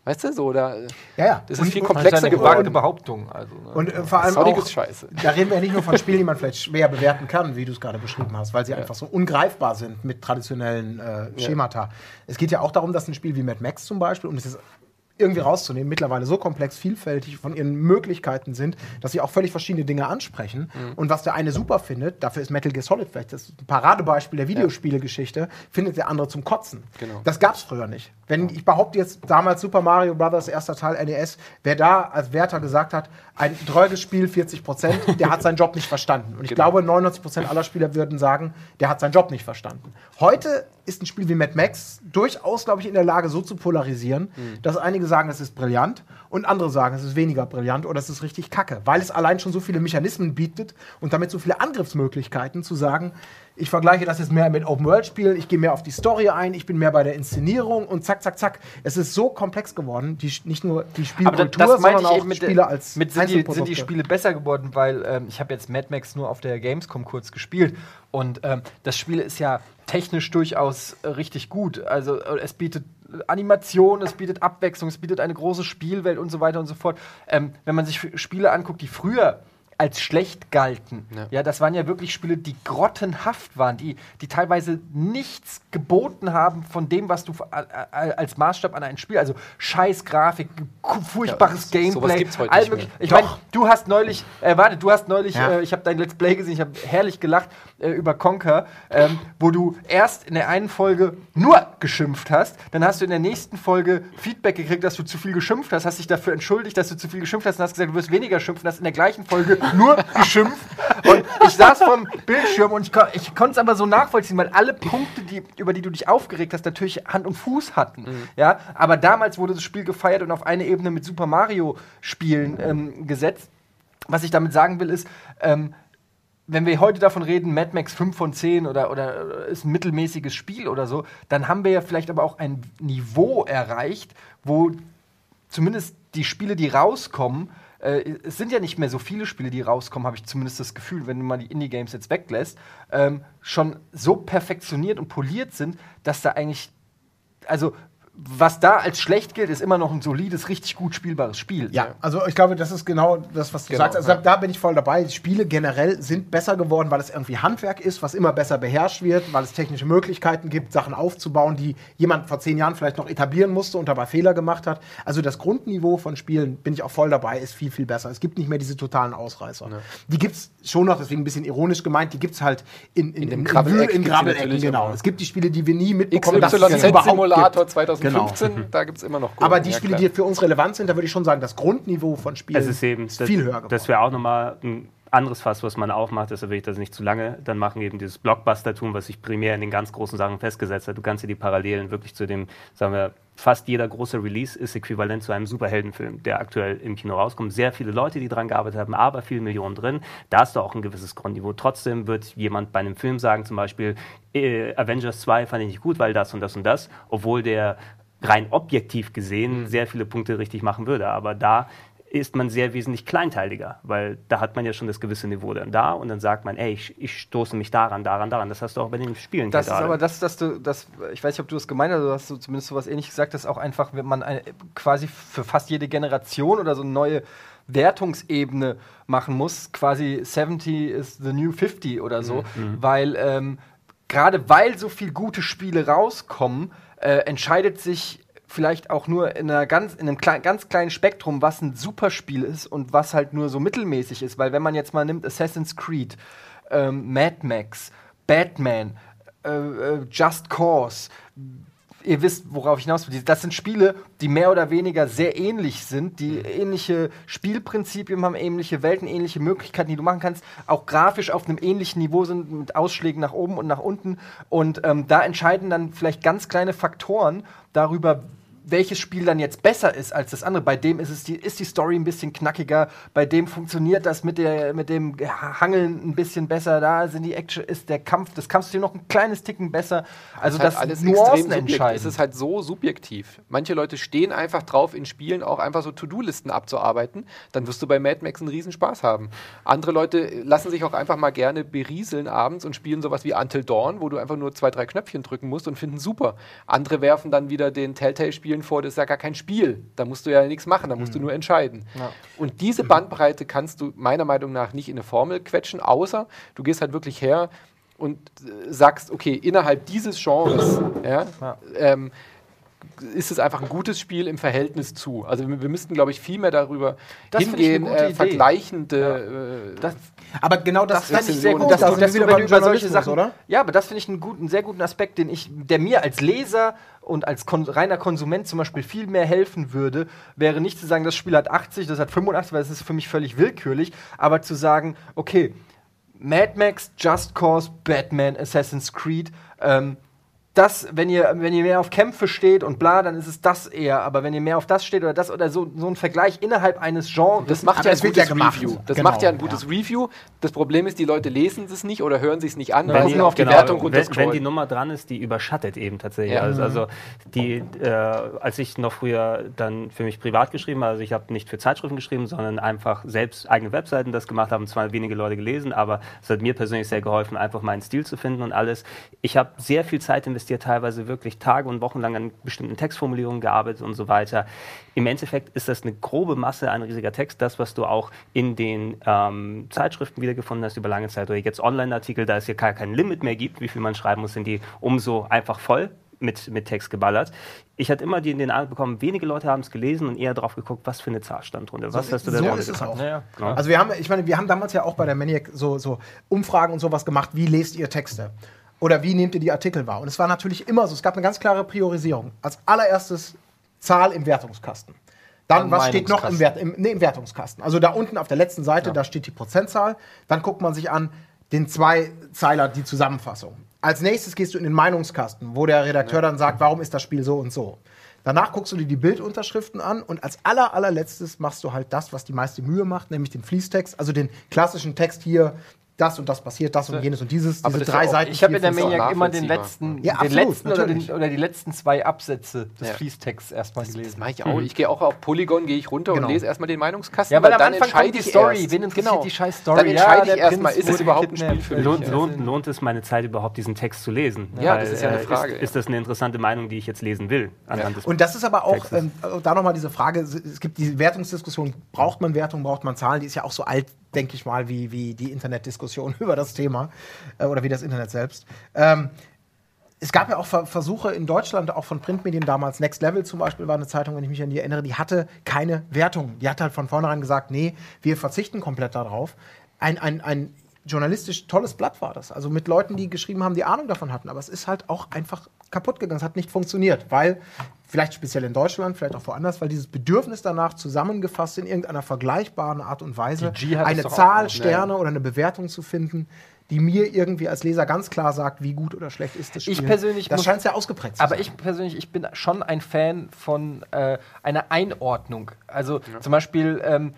Weißt du, so, da, ja, ja. das ist und, viel komplexer gewagte Behauptung. Also, ne? Und äh, vor allem Sonic auch, ist scheiße. <laughs> Da reden wir ja nicht nur von Spielen, die man vielleicht schwer bewerten kann, wie du es gerade beschrieben hast, weil sie ja. einfach so ungreifbar sind mit traditionellen äh, Schemata. Ja. Es geht ja auch darum, dass ein Spiel wie Mad Max zum Beispiel, und es ist irgendwie rauszunehmen, mittlerweile so komplex, vielfältig von ihren Möglichkeiten sind, dass sie auch völlig verschiedene Dinge ansprechen. Mhm. Und was der eine super findet, dafür ist Metal Gear Solid vielleicht das Paradebeispiel der Videospielegeschichte, findet der andere zum Kotzen. Genau. Das gab es früher nicht. Wenn ich behaupte jetzt damals Super Mario Bros. erster Teil NES, wer da als Wärter gesagt hat, ein dreuges Spiel 40 Prozent, der hat seinen Job nicht verstanden. Und ich genau. glaube, 99 Prozent aller Spieler würden sagen, der hat seinen Job nicht verstanden. Heute ist ein Spiel wie Mad Max durchaus, glaube ich, in der Lage, so zu polarisieren, mhm. dass einige sagen, es ist brillant und andere sagen, es ist weniger brillant oder es ist richtig kacke, weil es allein schon so viele Mechanismen bietet und damit so viele Angriffsmöglichkeiten zu sagen, ich vergleiche das jetzt mehr mit Open-World-Spielen, ich gehe mehr auf die Story ein, ich bin mehr bei der Inszenierung und zack, zack, zack. Es ist so komplex geworden, die, nicht nur die Spielkultur, das, das sondern auch mit Spiele als mit sind die, sind die Spiele besser geworden, weil ähm, ich habe jetzt Mad Max nur auf der Gamescom kurz gespielt und ähm, das Spiel ist ja technisch durchaus äh, richtig gut. Also äh, es bietet Animation, es bietet Abwechslung, es bietet eine große Spielwelt und so weiter und so fort. Ähm, wenn man sich Spiele anguckt, die früher als schlecht galten. Ja. ja. das waren ja wirklich Spiele, die grottenhaft waren, die, die teilweise nichts geboten haben von dem, was du als Maßstab an ein Spiel, also scheiß Grafik, furchtbares ja, Gameplay. Gibt's heute nicht mehr. Ich meine, du hast neulich, äh, warte, du hast neulich, ja. äh, ich habe dein Let's Play gesehen, ich habe herrlich gelacht äh, über Conker, ähm, wo du erst in der einen Folge nur geschimpft hast, dann hast du in der nächsten Folge Feedback gekriegt, dass du zu viel geschimpft hast, hast dich dafür entschuldigt, dass du zu viel geschimpft hast und hast gesagt, du wirst weniger schimpfen, hast in der gleichen Folge nur geschimpft. Und ich saß vom Bildschirm und ich, ich konnte es aber so nachvollziehen, weil alle Punkte, die, über die du dich aufgeregt hast, natürlich Hand und Fuß hatten. Mhm. Ja? Aber damals wurde das Spiel gefeiert und auf eine Ebene mit Super Mario-Spielen ähm, gesetzt. Was ich damit sagen will, ist, ähm, wenn wir heute davon reden, Mad Max 5 von 10 oder, oder ist ein mittelmäßiges Spiel oder so, dann haben wir ja vielleicht aber auch ein Niveau erreicht, wo zumindest die Spiele, die rauskommen, äh, es sind ja nicht mehr so viele Spiele, die rauskommen, habe ich zumindest das Gefühl, wenn mal die Indie-Games jetzt weglässt, ähm, schon so perfektioniert und poliert sind, dass da eigentlich, also was da als schlecht gilt, ist immer noch ein solides, richtig gut spielbares Spiel. Ja, also ich glaube, das ist genau das, was du genau, sagst. Also ja. da, bin ich voll dabei. Die Spiele generell sind besser geworden, weil es irgendwie Handwerk ist, was immer besser beherrscht wird, weil es technische Möglichkeiten gibt, Sachen aufzubauen, die jemand vor zehn Jahren vielleicht noch etablieren musste und dabei Fehler gemacht hat. Also das Grundniveau von Spielen, bin ich auch voll dabei, ist viel, viel besser. Es gibt nicht mehr diese totalen Ausreißer. Ja. Die gibt es schon noch, deswegen ein bisschen ironisch gemeint, die gibt es halt in, in, in, in, in Grabbelecken. Genau. Es gibt die Spiele, die wir nie mitbekommen, XYZ dass es Simulator 2015 genau. <laughs> da gibt es immer noch gute. Aber die ja, Spiele, klar. die für uns relevant sind, da würde ich schon sagen, das Grundniveau von Spielen ist, eben, ist viel höher geworden. Das wäre auch nochmal ein anderes Fass, was man aufmacht, deshalb will ich das nicht zu lange dann machen, eben dieses Blockbuster-Tun, was sich primär in den ganz großen Sachen festgesetzt hat. Du kannst dir die Parallelen wirklich zu dem, sagen wir, fast jeder große Release ist äquivalent zu einem Superheldenfilm, der aktuell im Kino rauskommt. Sehr viele Leute, die daran gearbeitet haben, aber viele Millionen drin. Da hast du auch ein gewisses Grundniveau. Trotzdem wird jemand bei einem Film sagen, zum Beispiel, äh, Avengers 2 fand ich nicht gut, weil das und das und das, obwohl der rein objektiv gesehen mhm. sehr viele Punkte richtig machen würde. Aber da ist man sehr wesentlich kleinteiliger, weil da hat man ja schon das gewisse Niveau dann da und dann sagt man, ey, ich, ich stoße mich daran, daran, daran. Das hast du auch bei den Spielen Das ist aber das, dass du, das, ich weiß nicht, ob du das gemeint hast, du hast du zumindest sowas ähnlich gesagt, dass auch einfach, wenn man eine, quasi für fast jede Generation oder so eine neue Wertungsebene machen muss, quasi 70 is the new 50 oder so, mhm. mhm. weil ähm, gerade weil so viele gute Spiele rauskommen, äh, entscheidet sich vielleicht auch nur in, einer ganz, in einem klein, ganz kleinen Spektrum, was ein Superspiel ist und was halt nur so mittelmäßig ist. Weil wenn man jetzt mal nimmt Assassin's Creed, ähm, Mad Max, Batman, äh, äh, Just Cause. Ihr wisst, worauf ich hinaus will. Das sind Spiele, die mehr oder weniger sehr ähnlich sind, die ähnliche Spielprinzipien haben, ähnliche Welten, ähnliche Möglichkeiten, die du machen kannst, auch grafisch auf einem ähnlichen Niveau sind, mit Ausschlägen nach oben und nach unten. Und ähm, da entscheiden dann vielleicht ganz kleine Faktoren darüber, welches Spiel dann jetzt besser ist als das andere. Bei dem ist, es die, ist die Story ein bisschen knackiger, bei dem funktioniert das mit, der, mit dem Hangeln ein bisschen besser, da sind die Action, ist der Kampf, das Kampfsystem noch ein kleines Ticken besser. Also ist halt das alles Nuancen extrem subjektiv. entscheiden. Es ist halt so subjektiv. Manche Leute stehen einfach drauf, in Spielen auch einfach so To-Do-Listen abzuarbeiten. Dann wirst du bei Mad Max einen Riesenspaß haben. Andere Leute lassen sich auch einfach mal gerne berieseln abends und spielen sowas wie Until Dawn, wo du einfach nur zwei, drei Knöpfchen drücken musst und finden super. Andere werfen dann wieder den Telltale-Spielen vor, das ist ja gar kein Spiel. Da musst du ja nichts machen, da musst du nur entscheiden. Und diese Bandbreite kannst du meiner Meinung nach nicht in eine Formel quetschen, außer du gehst halt wirklich her und äh, sagst, okay, innerhalb dieses Genres ja, Ja. ähm, ist es einfach ein gutes Spiel im Verhältnis zu. Also wir, wir müssten, glaube ich, viel mehr darüber Das finde ich hingehen, äh, vergleichende. Äh, Das, Aber genau das, das fände ich sehr gut, dass, da du, dass du, wenn du über solche Sachen, oder? ja, aber das finde ich einen, guten, einen sehr guten Aspekt, den ich, der mir als Leser und als kon reiner Konsument zum Beispiel viel mehr helfen würde, wäre nicht zu sagen, das Spiel hat 80, das hat 85, weil das ist für mich völlig willkürlich, aber zu sagen, okay, Mad Max, Just Cause, Batman, Assassin's Creed, ähm, das, wenn ihr, wenn ihr mehr auf Kämpfe steht und bla, dann ist es das eher. Aber wenn ihr mehr auf das steht oder das oder so, so ein Vergleich innerhalb eines Genres. Das macht ja ein gutes ja. Review. Das Genau, macht ja ein gutes ja. Review. Das Problem ist, die Leute lesen es nicht oder hören sich es nicht an, Wenn weil die- sie nur auf die genau, Wertung wenn, wenn runterscrollen. die Nummer dran ist, die überschattet eben tatsächlich. Ja. Also, also die, äh, als ich noch früher dann für mich privat geschrieben habe, also ich habe nicht für Zeitschriften geschrieben, sondern einfach selbst eigene Webseiten das gemacht haben, zwar wenige Leute gelesen, aber es hat mir persönlich sehr geholfen, einfach meinen Stil zu finden und alles. Ich habe sehr viel Zeit investiert, teilweise wirklich Tage und Wochen lang an bestimmten Textformulierungen gearbeitet und so weiter. Im Endeffekt ist das eine grobe Masse, ein riesiger Text, das, was du auch in den ähm, Zeitschriften wiedergefunden hast über lange Zeit oder jetzt Online-Artikel, da es hier gar kein Limit mehr gibt, wie viel man schreiben muss, sind die umso einfach voll mit, mit Text geballert. Ich hatte immer die, den Eindruck bekommen, wenige Leute haben es gelesen und eher drauf geguckt, was für eine Zahl stand drunter. Was hast du da so drunter ist es getan? auch. Ja, Ja. Also wir haben, ich meine, wir haben damals ja auch bei der Maniac so, so Umfragen und sowas gemacht, wie lest ihr Texte? Oder wie nehmt ihr die Artikel wahr? Und es war natürlich immer so, es gab eine ganz klare Priorisierung. Als allererstes Zahl im Wertungskasten. Dann, was steht noch im. Wert, im, nee, im Wertungskasten? Also da unten auf der letzten Seite, da steht die Prozentzahl. Dann guckt man sich an den Zweizeiler, die Zusammenfassung. Als nächstes gehst du in den Meinungskasten, wo der Redakteur dann sagt, warum ist das Spiel so und so. Danach guckst du dir die Bildunterschriften an und als aller, allerletztes machst du halt das, was die meiste Mühe macht, nämlich den Fließtext, also den klassischen Text hier, das und das passiert, das und jenes und dieses, Aber diese das drei ja auch- Seiten. Ich habe in der Maniac- immer den letzten, Ja, den absolut, letzten oder, den, oder die letzten zwei Absätze des Ja. Fließtexts erstmal Das gelesen. mache ich auch. Ich gehe auch auf Polygon, gehe ich runter Genau. und lese erstmal den Meinungskasten. Ja, weil am dann Anfang entscheide die Story. erst. Wen interessiert genau. die scheiß Story? Dann Ja, entscheide der ich erstmal, ist es überhaupt ein Spiel für mich? Lohnt, Ja. lohnt, lohnt es meine Zeit überhaupt, diesen Text zu lesen? Ja, das ist ja eine äh, Frage, Ist, ja. ist das eine interessante Meinung, die ich jetzt lesen will? Und das ist aber auch, ähm, da nochmal diese Frage, es gibt die Wertungsdiskussion, braucht man Wertung, braucht man Zahlen, die ist ja auch so alt, denke ich mal, wie, wie die Internetdiskussion <laughs> über das Thema äh, oder wie das Internet selbst. Ähm, es gab ja auch Ver Versuche in Deutschland, auch von Printmedien damals, Next Level zum Beispiel war eine Zeitung, wenn ich mich an die erinnere, die hatte keine Wertung. Die hat halt von vornherein gesagt, nee, wir verzichten komplett darauf. Ein, ein, ein journalistisch tolles Blatt war das. Also mit Leuten, die geschrieben haben, die Ahnung davon hatten. Aber es ist halt auch einfach kaputt gegangen. Es hat nicht funktioniert, weil, vielleicht speziell in Deutschland, vielleicht auch woanders, weil dieses Bedürfnis danach zusammengefasst in irgendeiner vergleichbaren Art und Weise, eine auch Zahl, noch, Sterne oder eine Bewertung zu finden, die mir irgendwie als Leser ganz klar sagt, wie gut oder schlecht ist das Spiel. Ich persönlich das scheint sehr ausgeprägt zu Aber sein. ich persönlich, ich bin schon ein Fan von äh, einer Einordnung. Also zum Beispiel, ähm,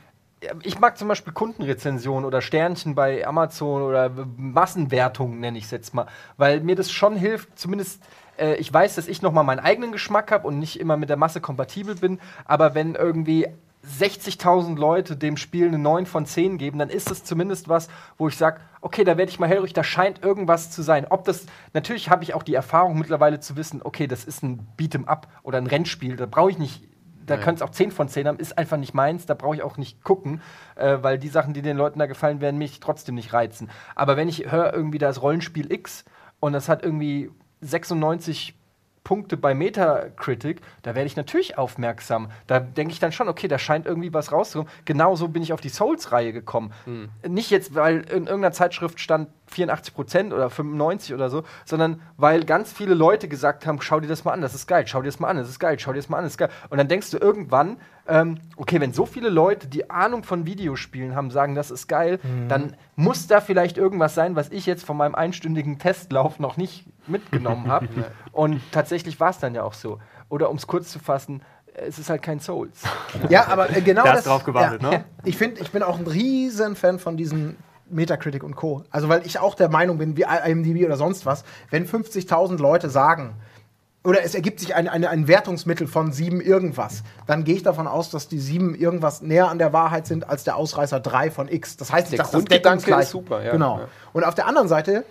ich mag zum Beispiel Kundenrezensionen oder Sternchen bei Amazon oder Massenwertungen, nenne ich es jetzt mal, weil mir das schon hilft, zumindest äh, ich weiß, dass ich nochmal meinen eigenen Geschmack habe und nicht immer mit der Masse kompatibel bin, aber wenn irgendwie 60.000 Leute dem Spiel eine 9 von 10 geben, dann ist das zumindest was, wo ich sage, okay, da werde ich mal hellhörig, da scheint irgendwas zu sein. Ob das, natürlich habe ich auch die Erfahrung mittlerweile zu wissen, okay, das ist ein Beat'em Up oder ein Rennspiel, da brauche ich nicht, da könnte es auch 10 von 10 haben, ist einfach nicht meins, da brauche ich auch nicht gucken, äh, weil die Sachen, die den Leuten da gefallen, werden mich trotzdem nicht reizen. Aber wenn ich höre irgendwie das Rollenspiel X und das hat irgendwie 96 Punkte bei Metacritic, da werde ich natürlich aufmerksam. Da denke ich dann schon, okay, da scheint irgendwie was rauszukommen. Genauso bin ich auf die Souls-Reihe gekommen. Hm. Nicht jetzt, weil in irgendeiner Zeitschrift stand 84 Prozent oder 95 oder so, sondern weil ganz viele Leute gesagt haben, schau dir das mal an, das ist geil, schau dir das mal an, das ist geil, schau dir das mal an, das ist geil. Und dann denkst du irgendwann, ähm, okay, wenn so viele Leute, die Ahnung von Videospielen haben, sagen, das ist geil, dann muss da vielleicht irgendwas sein, was ich jetzt von meinem einstündigen Testlauf noch nicht mitgenommen habe. <laughs> Und tatsächlich war es dann ja auch so. Oder um es kurz zu fassen, es ist halt kein Souls. <laughs> Ja, aber äh, genau Da hast das. drauf gewartet, ja. ne? Ich finde, ich bin auch ein riesen Fan von diesen Metacritic und Co. Also, weil ich auch der Meinung bin, wie IMDb oder sonst was, wenn 50.000 Leute sagen, oder es ergibt sich ein, ein, ein Wertungsmittel von sieben irgendwas, dann gehe ich davon aus, dass die sieben irgendwas näher an der Wahrheit sind als der Ausreißer 3 von X. Das heißt nicht, Der dass das Grundgedanke deckungsgleich- ist super, ja. Genau. Ja. Und auf der anderen Seite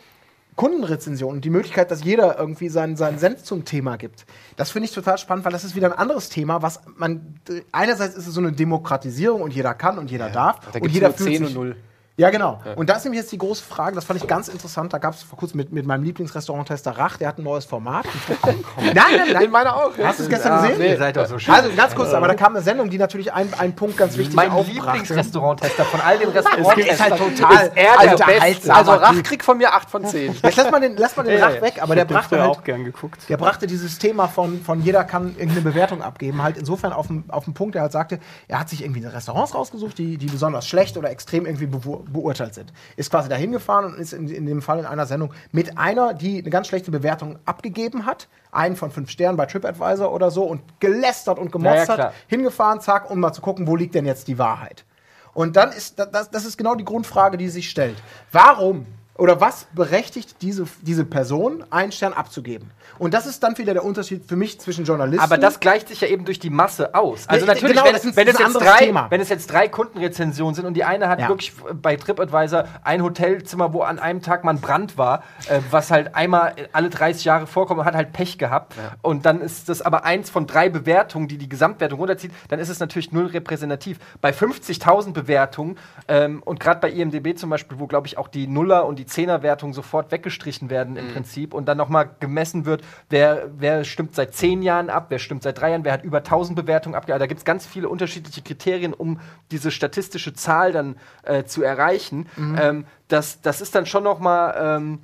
Kundenrezension und die Möglichkeit, dass jeder irgendwie seinen, seinen Senf zum Thema gibt. Das finde ich total spannend, weil das ist wieder ein anderes Thema, was man einerseits ist es so eine Demokratisierung und jeder kann und jeder darf Da und jeder fühlt 10 und sich 0. ja, genau. Und das ist nämlich jetzt die große Frage, das fand ich ganz interessant. Da gab es vor kurzem mit, mit meinem Lieblingsrestaurant-Tester Rach, der hat ein neues Format. <laughs> nein, nein, nein. In meiner auch. Hast du es gestern Ah, gesehen? Ihr seid doch so schön. Also ganz kurz, aber da kam eine Sendung, die natürlich einen, Punkt ganz wichtig mein aufbrachte. Lieblingsrestaurant-Tester von all den Es ist Restaurants. halt total Er der Beste. Also Rach kriegt von mir 8 von 10. <laughs> Jetzt lass mal den, lass mal den Ja, Rach ja. weg, aber der brachte halt auch gern geguckt. der brachte dieses Thema von, von jeder kann irgendeine Bewertung abgeben, halt insofern auf den, auf den Punkt, der halt sagte, er hat sich irgendwie Restaurants rausgesucht, die, die besonders schlecht oder extrem irgendwie beurteilt sind. Ist quasi dahin gefahren und ist in, in dem Fall in einer Sendung mit einer, die eine ganz schlechte Bewertung abgegeben hat, einen von fünf Sternen bei TripAdvisor oder so und gelästert und gemotzt Ja, hat, hingefahren, zack, um mal zu gucken, wo liegt denn jetzt die Wahrheit. Und dann ist das, das ist genau die Grundfrage, die sich stellt. Warum oder was berechtigt diese, diese Person, einen Stern abzugeben? Und das ist dann wieder der Unterschied für mich zwischen Journalisten. Aber das gleicht sich ja eben durch die Masse aus. Also Ja, natürlich, genau, wenn, ist wenn, es jetzt drei, Thema. wenn es jetzt drei Kundenrezensionen sind und die eine hat Ja. wirklich bei TripAdvisor ein Hotelzimmer, wo an einem Tag mal ein Brand war, äh, was halt einmal alle 30 Jahre vorkommt und hat halt Pech gehabt. Und dann ist das aber eins von drei Bewertungen, die die Gesamtwertung runterzieht, dann ist es natürlich null repräsentativ. Bei 50.000 Bewertungen ähm, und gerade bei IMDB zum Beispiel, wo glaube ich auch die Nuller- und die Zehner-Wertungen sofort weggestrichen werden im Prinzip und dann nochmal gemessen wird, wer, wer stimmt seit zehn Jahren ab, wer stimmt seit drei Jahren, wer hat über 1000 Bewertungen abgegeben. Da gibt es ganz viele unterschiedliche Kriterien, um diese statistische Zahl dann äh, zu erreichen. Ähm, das, das ist dann schon nochmal ähm,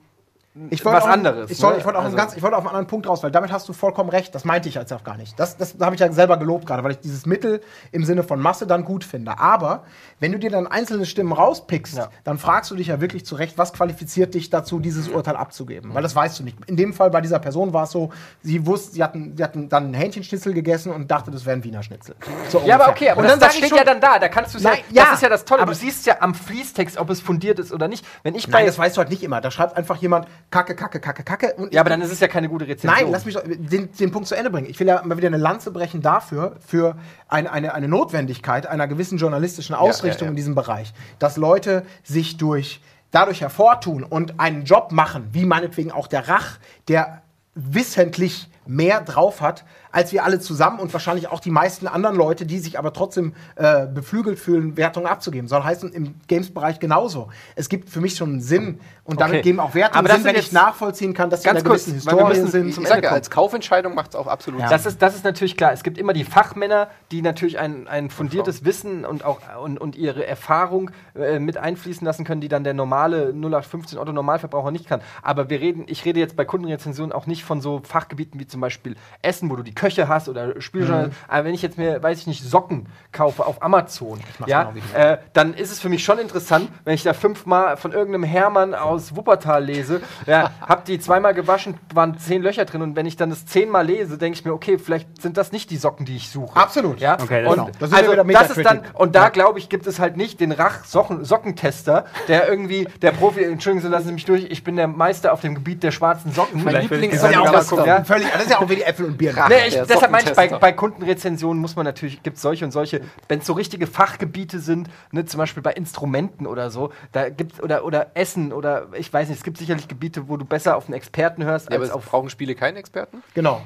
ich wollte was auch, anderes, Ich, soll, ne? ich wollte auch Also- einen ganz, ich wollte auf einen anderen Punkt raus, weil damit hast du vollkommen recht. Das meinte ich als auch gar nicht. Das, das habe ich ja selber gelobt gerade, weil ich dieses Mittel im Sinne von Masse dann gut finde. Aber wenn du dir dann einzelne Stimmen rauspickst, Ja. dann fragst du dich ja wirklich zurecht, was qualifiziert dich dazu, dieses Urteil abzugeben? Weil das weißt du nicht. In dem Fall bei dieser Person war es so, sie wusste, sie hatten, sie hatten dann einen Hähnchenschnitzel gegessen und dachte, das wäre ein Wiener Schnitzel. So Ja, aber okay, aber und das, dann das steht schon- ja dann da. Da kannst du ja, Nein, ja, Das ist ja das Tolle. aber- Du siehst ja am Fließtext, ob es fundiert ist oder nicht. Wenn ich bei. Nein, das weißt du halt nicht immer. Da schreibt einfach jemand Kacke, Kacke, Kacke, Kacke. Und ja, aber dann ist es ja keine gute Rezension. Nein, lass mich den, den Punkt zu Ende bringen. Ich will ja mal wieder eine Lanze brechen dafür, für eine, eine, eine Notwendigkeit einer gewissen journalistischen Ausrichtung ja, ja. in diesem Bereich. Dass Leute sich durch, dadurch hervortun und einen Job machen, wie meinetwegen auch der Rach, der wissentlich mehr drauf hat, als wir alle zusammen und wahrscheinlich auch die meisten anderen Leute, die sich aber trotzdem äh, beflügelt fühlen, Wertungen abzugeben. Soll heißen, im Games-Bereich genauso. Es gibt für mich schon einen Sinn und damit Okay. geben auch Wertungen Aber das Sinn, wenn ich jetzt- nachvollziehen kann, dass sie in Ganz einer kurz, gewissen weil wir Historie müssen sind. zum Ich sage als Kaufentscheidung macht es auch absolut Ja. Sinn. Das ist, das ist natürlich klar. Es gibt immer die Fachmänner, die natürlich ein, ein fundiertes Wissen und auch und, und ihre Erfahrung äh, mit einfließen lassen können, die dann der normale 0815 Otto Normalverbraucher nicht kann. Aber wir reden, ich rede jetzt bei Kundenrezensionen auch nicht von so Fachgebieten wie zum Beispiel Essen, wo du die Köche hast oder Spieljournal. Aber wenn ich jetzt mir, weiß ich nicht, Socken kaufe auf Amazon, ja, genau äh, dann ist es für mich schon interessant, wenn ich da fünfmal von irgendeinem Hermann aus Wuppertal lese, ja, <laughs> hab die zweimal gewaschen, waren zehn Löcher drin und wenn ich dann das zehnmal lese, denke ich mir, okay, vielleicht sind das nicht die Socken, die ich suche. Absolut. Ja, Okay, das und genau. Da sind wir also, das ist dann, und da glaube ich, gibt es halt nicht den Rach-Sockentester, der irgendwie, der Profi, Entschuldigen Sie, lassen Sie mich durch, ich bin der Meister auf dem Gebiet der schwarzen Socken. Mein Vielleicht will ich Lieblings- Das ist ja auch Ja, das ist ja auch wie die Äpfel und Birnen. Ach, Nee, ich, deshalb meine ich, bei, bei Kundenrezensionen muss man natürlich, gibt es solche und solche, wenn es so richtige Fachgebiete sind, ne, zum Beispiel bei Instrumenten oder so, da gibt's oder, oder Essen oder ich weiß nicht, es gibt sicherlich Gebiete, wo du besser auf einen Experten hörst Ja, aber als es auf. brauchen Spiele keinen Experten? Genau.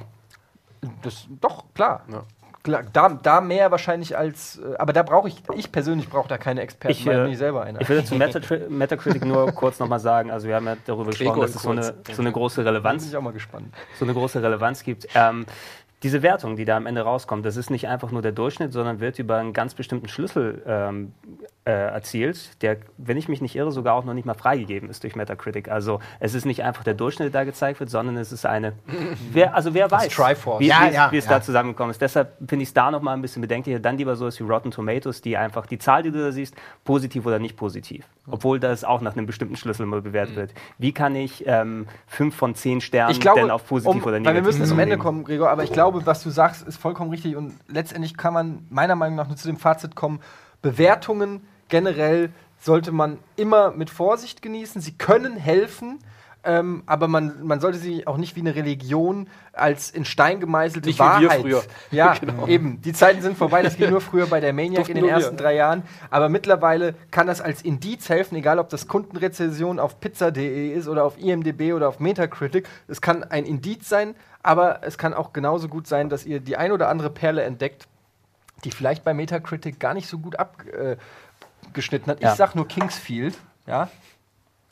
Das, doch, klar. Ja. Klar, Da, da mehr wahrscheinlich als. äh, Aber da brauche ich, ich persönlich brauche da keine Experten, Ich, äh, bin ich selber einer. Ich würde zu Metatri Metacritic nur <laughs> kurz nochmal sagen, also wir haben ja darüber gesprochen, dass es so eine, so eine große bin Relevanz ich auch mal gespannt. so eine große Relevanz gibt. Ähm, diese Wertung, die da am Ende rauskommt, das ist nicht einfach nur der Durchschnitt, sondern wird über einen ganz bestimmten Schlüssel ähm, äh, erzielt, der, wenn ich mich nicht irre, sogar auch noch nicht mal freigegeben ist durch Metacritic. Also es ist nicht einfach der Durchschnitt, der da gezeigt wird, sondern es ist eine, <laughs> wer, also wer weiß, Triforce. wie, Ja, wie, es- ja, wie es ja. da zusammengekommen ist. Deshalb finde ich es da noch mal ein bisschen bedenklicher. Dann lieber so ist wie Rotten Tomatoes, die einfach die Zahl, die du da siehst, positiv oder nicht positiv. Obwohl das auch nach einem bestimmten Schlüssel mal bewertet wird. Wie kann ich ähm, fünf von zehn Sternen glaube, denn auf positiv um, oder weil negativ wir müssen zum Ende kommen, Gregor, aber ich glaube, was du sagst, ist vollkommen richtig und letztendlich kann man meiner Meinung nach nur zu dem Fazit kommen, Bewertungen generell sollte man immer mit Vorsicht genießen. Sie können helfen, ähm, aber man, man sollte sie auch nicht wie eine Religion als in Stein gemeißelte Nicht wie wir Wahrheit. früher. <laughs> Ja, <laughs> eben. Die Zeiten sind vorbei. Das ging nur früher bei der Maniac Durften in den nur wir. ersten drei Jahren. Aber mittlerweile kann das als Indiz helfen, egal ob das Kundenrezension auf pizza.de ist oder auf IMDb oder auf Metacritic. Es kann ein Indiz sein, aber es kann auch genauso gut sein, dass ihr die ein oder andere Perle entdeckt, die vielleicht bei Metacritic gar nicht so gut abgeschnitten hat. Ja. Ich sag nur Kingsfield. Ja,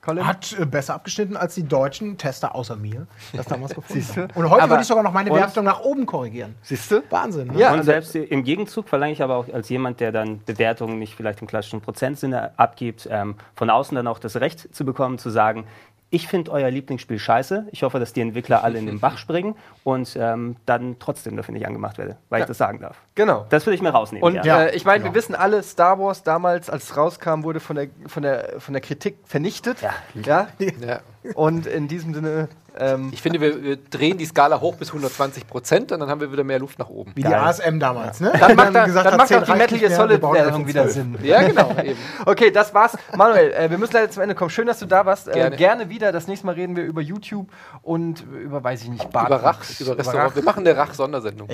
Colin? Hat äh, besser abgeschnitten als die deutschen Tester außer mir das damals <laughs> gefunden Siehste? haben. Und heute Aber- würde ich sogar noch meine und- Wertung nach oben korrigieren. Siehst du? Wahnsinn, ne? Ja, und also- selbst im Gegenzug verlange ich aber auch als jemand, der dann Bewertungen nicht vielleicht im klassischen Prozentsinne abgibt, ähm, von außen dann auch das Recht zu bekommen, zu sagen, ich finde euer Lieblingsspiel scheiße. Ich hoffe, dass die Entwickler alle in den Bach <laughs> springen und ähm, dann trotzdem dafür nicht angemacht werde, weil Ja. ich das sagen darf. Genau. Das will ich mir rausnehmen. Und ja. äh, ich meine, Ja. wir wissen alle, Star Wars damals, als es rauskam, wurde von der, von der, von der Kritik vernichtet. Ja. ja? Ja. Und in diesem Sinne, ähm, Ich finde, wir, wir drehen die Skala hoch bis 120 Prozent und dann haben wir wieder mehr Luft nach oben. Wie Geil. die ASM damals, ne? dann macht, da, gesagt dann macht 10 auch die Metal Gear Solid Werbung wieder 12. Sinn. Ja, genau, eben. Okay, das war's. Manuel, äh, wir müssen leider zum Ende kommen. Schön, dass du da warst. Äh, gerne. Gerne. wieder. Das nächste Mal reden wir über YouTube und über, weiß ich nicht, Bart. Über Rach, über Restaurant. Wir machen eine Rach-Sondersendung.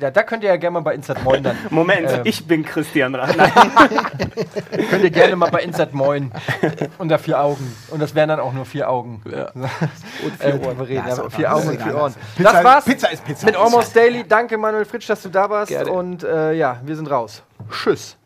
Ja. Da könnt ihr ja gerne mal bei Insert Moin dann. <laughs> Moment, ähm, ich bin Christian Rach. <laughs> Könnt ihr gerne mal bei Insert Moin unter vier Augen. Und das wären dann auch nur vier Augen. Ja. <laughs> Und vier Ohren. Reden. Ja, vier. Augen und vier. Ohren. Pizza- das war's Pizza ist Pizza. mit Almost Daily. Danke, Manuel Fritsch, dass du da warst. Gerne. Und äh, ja, wir sind raus. Tschüss.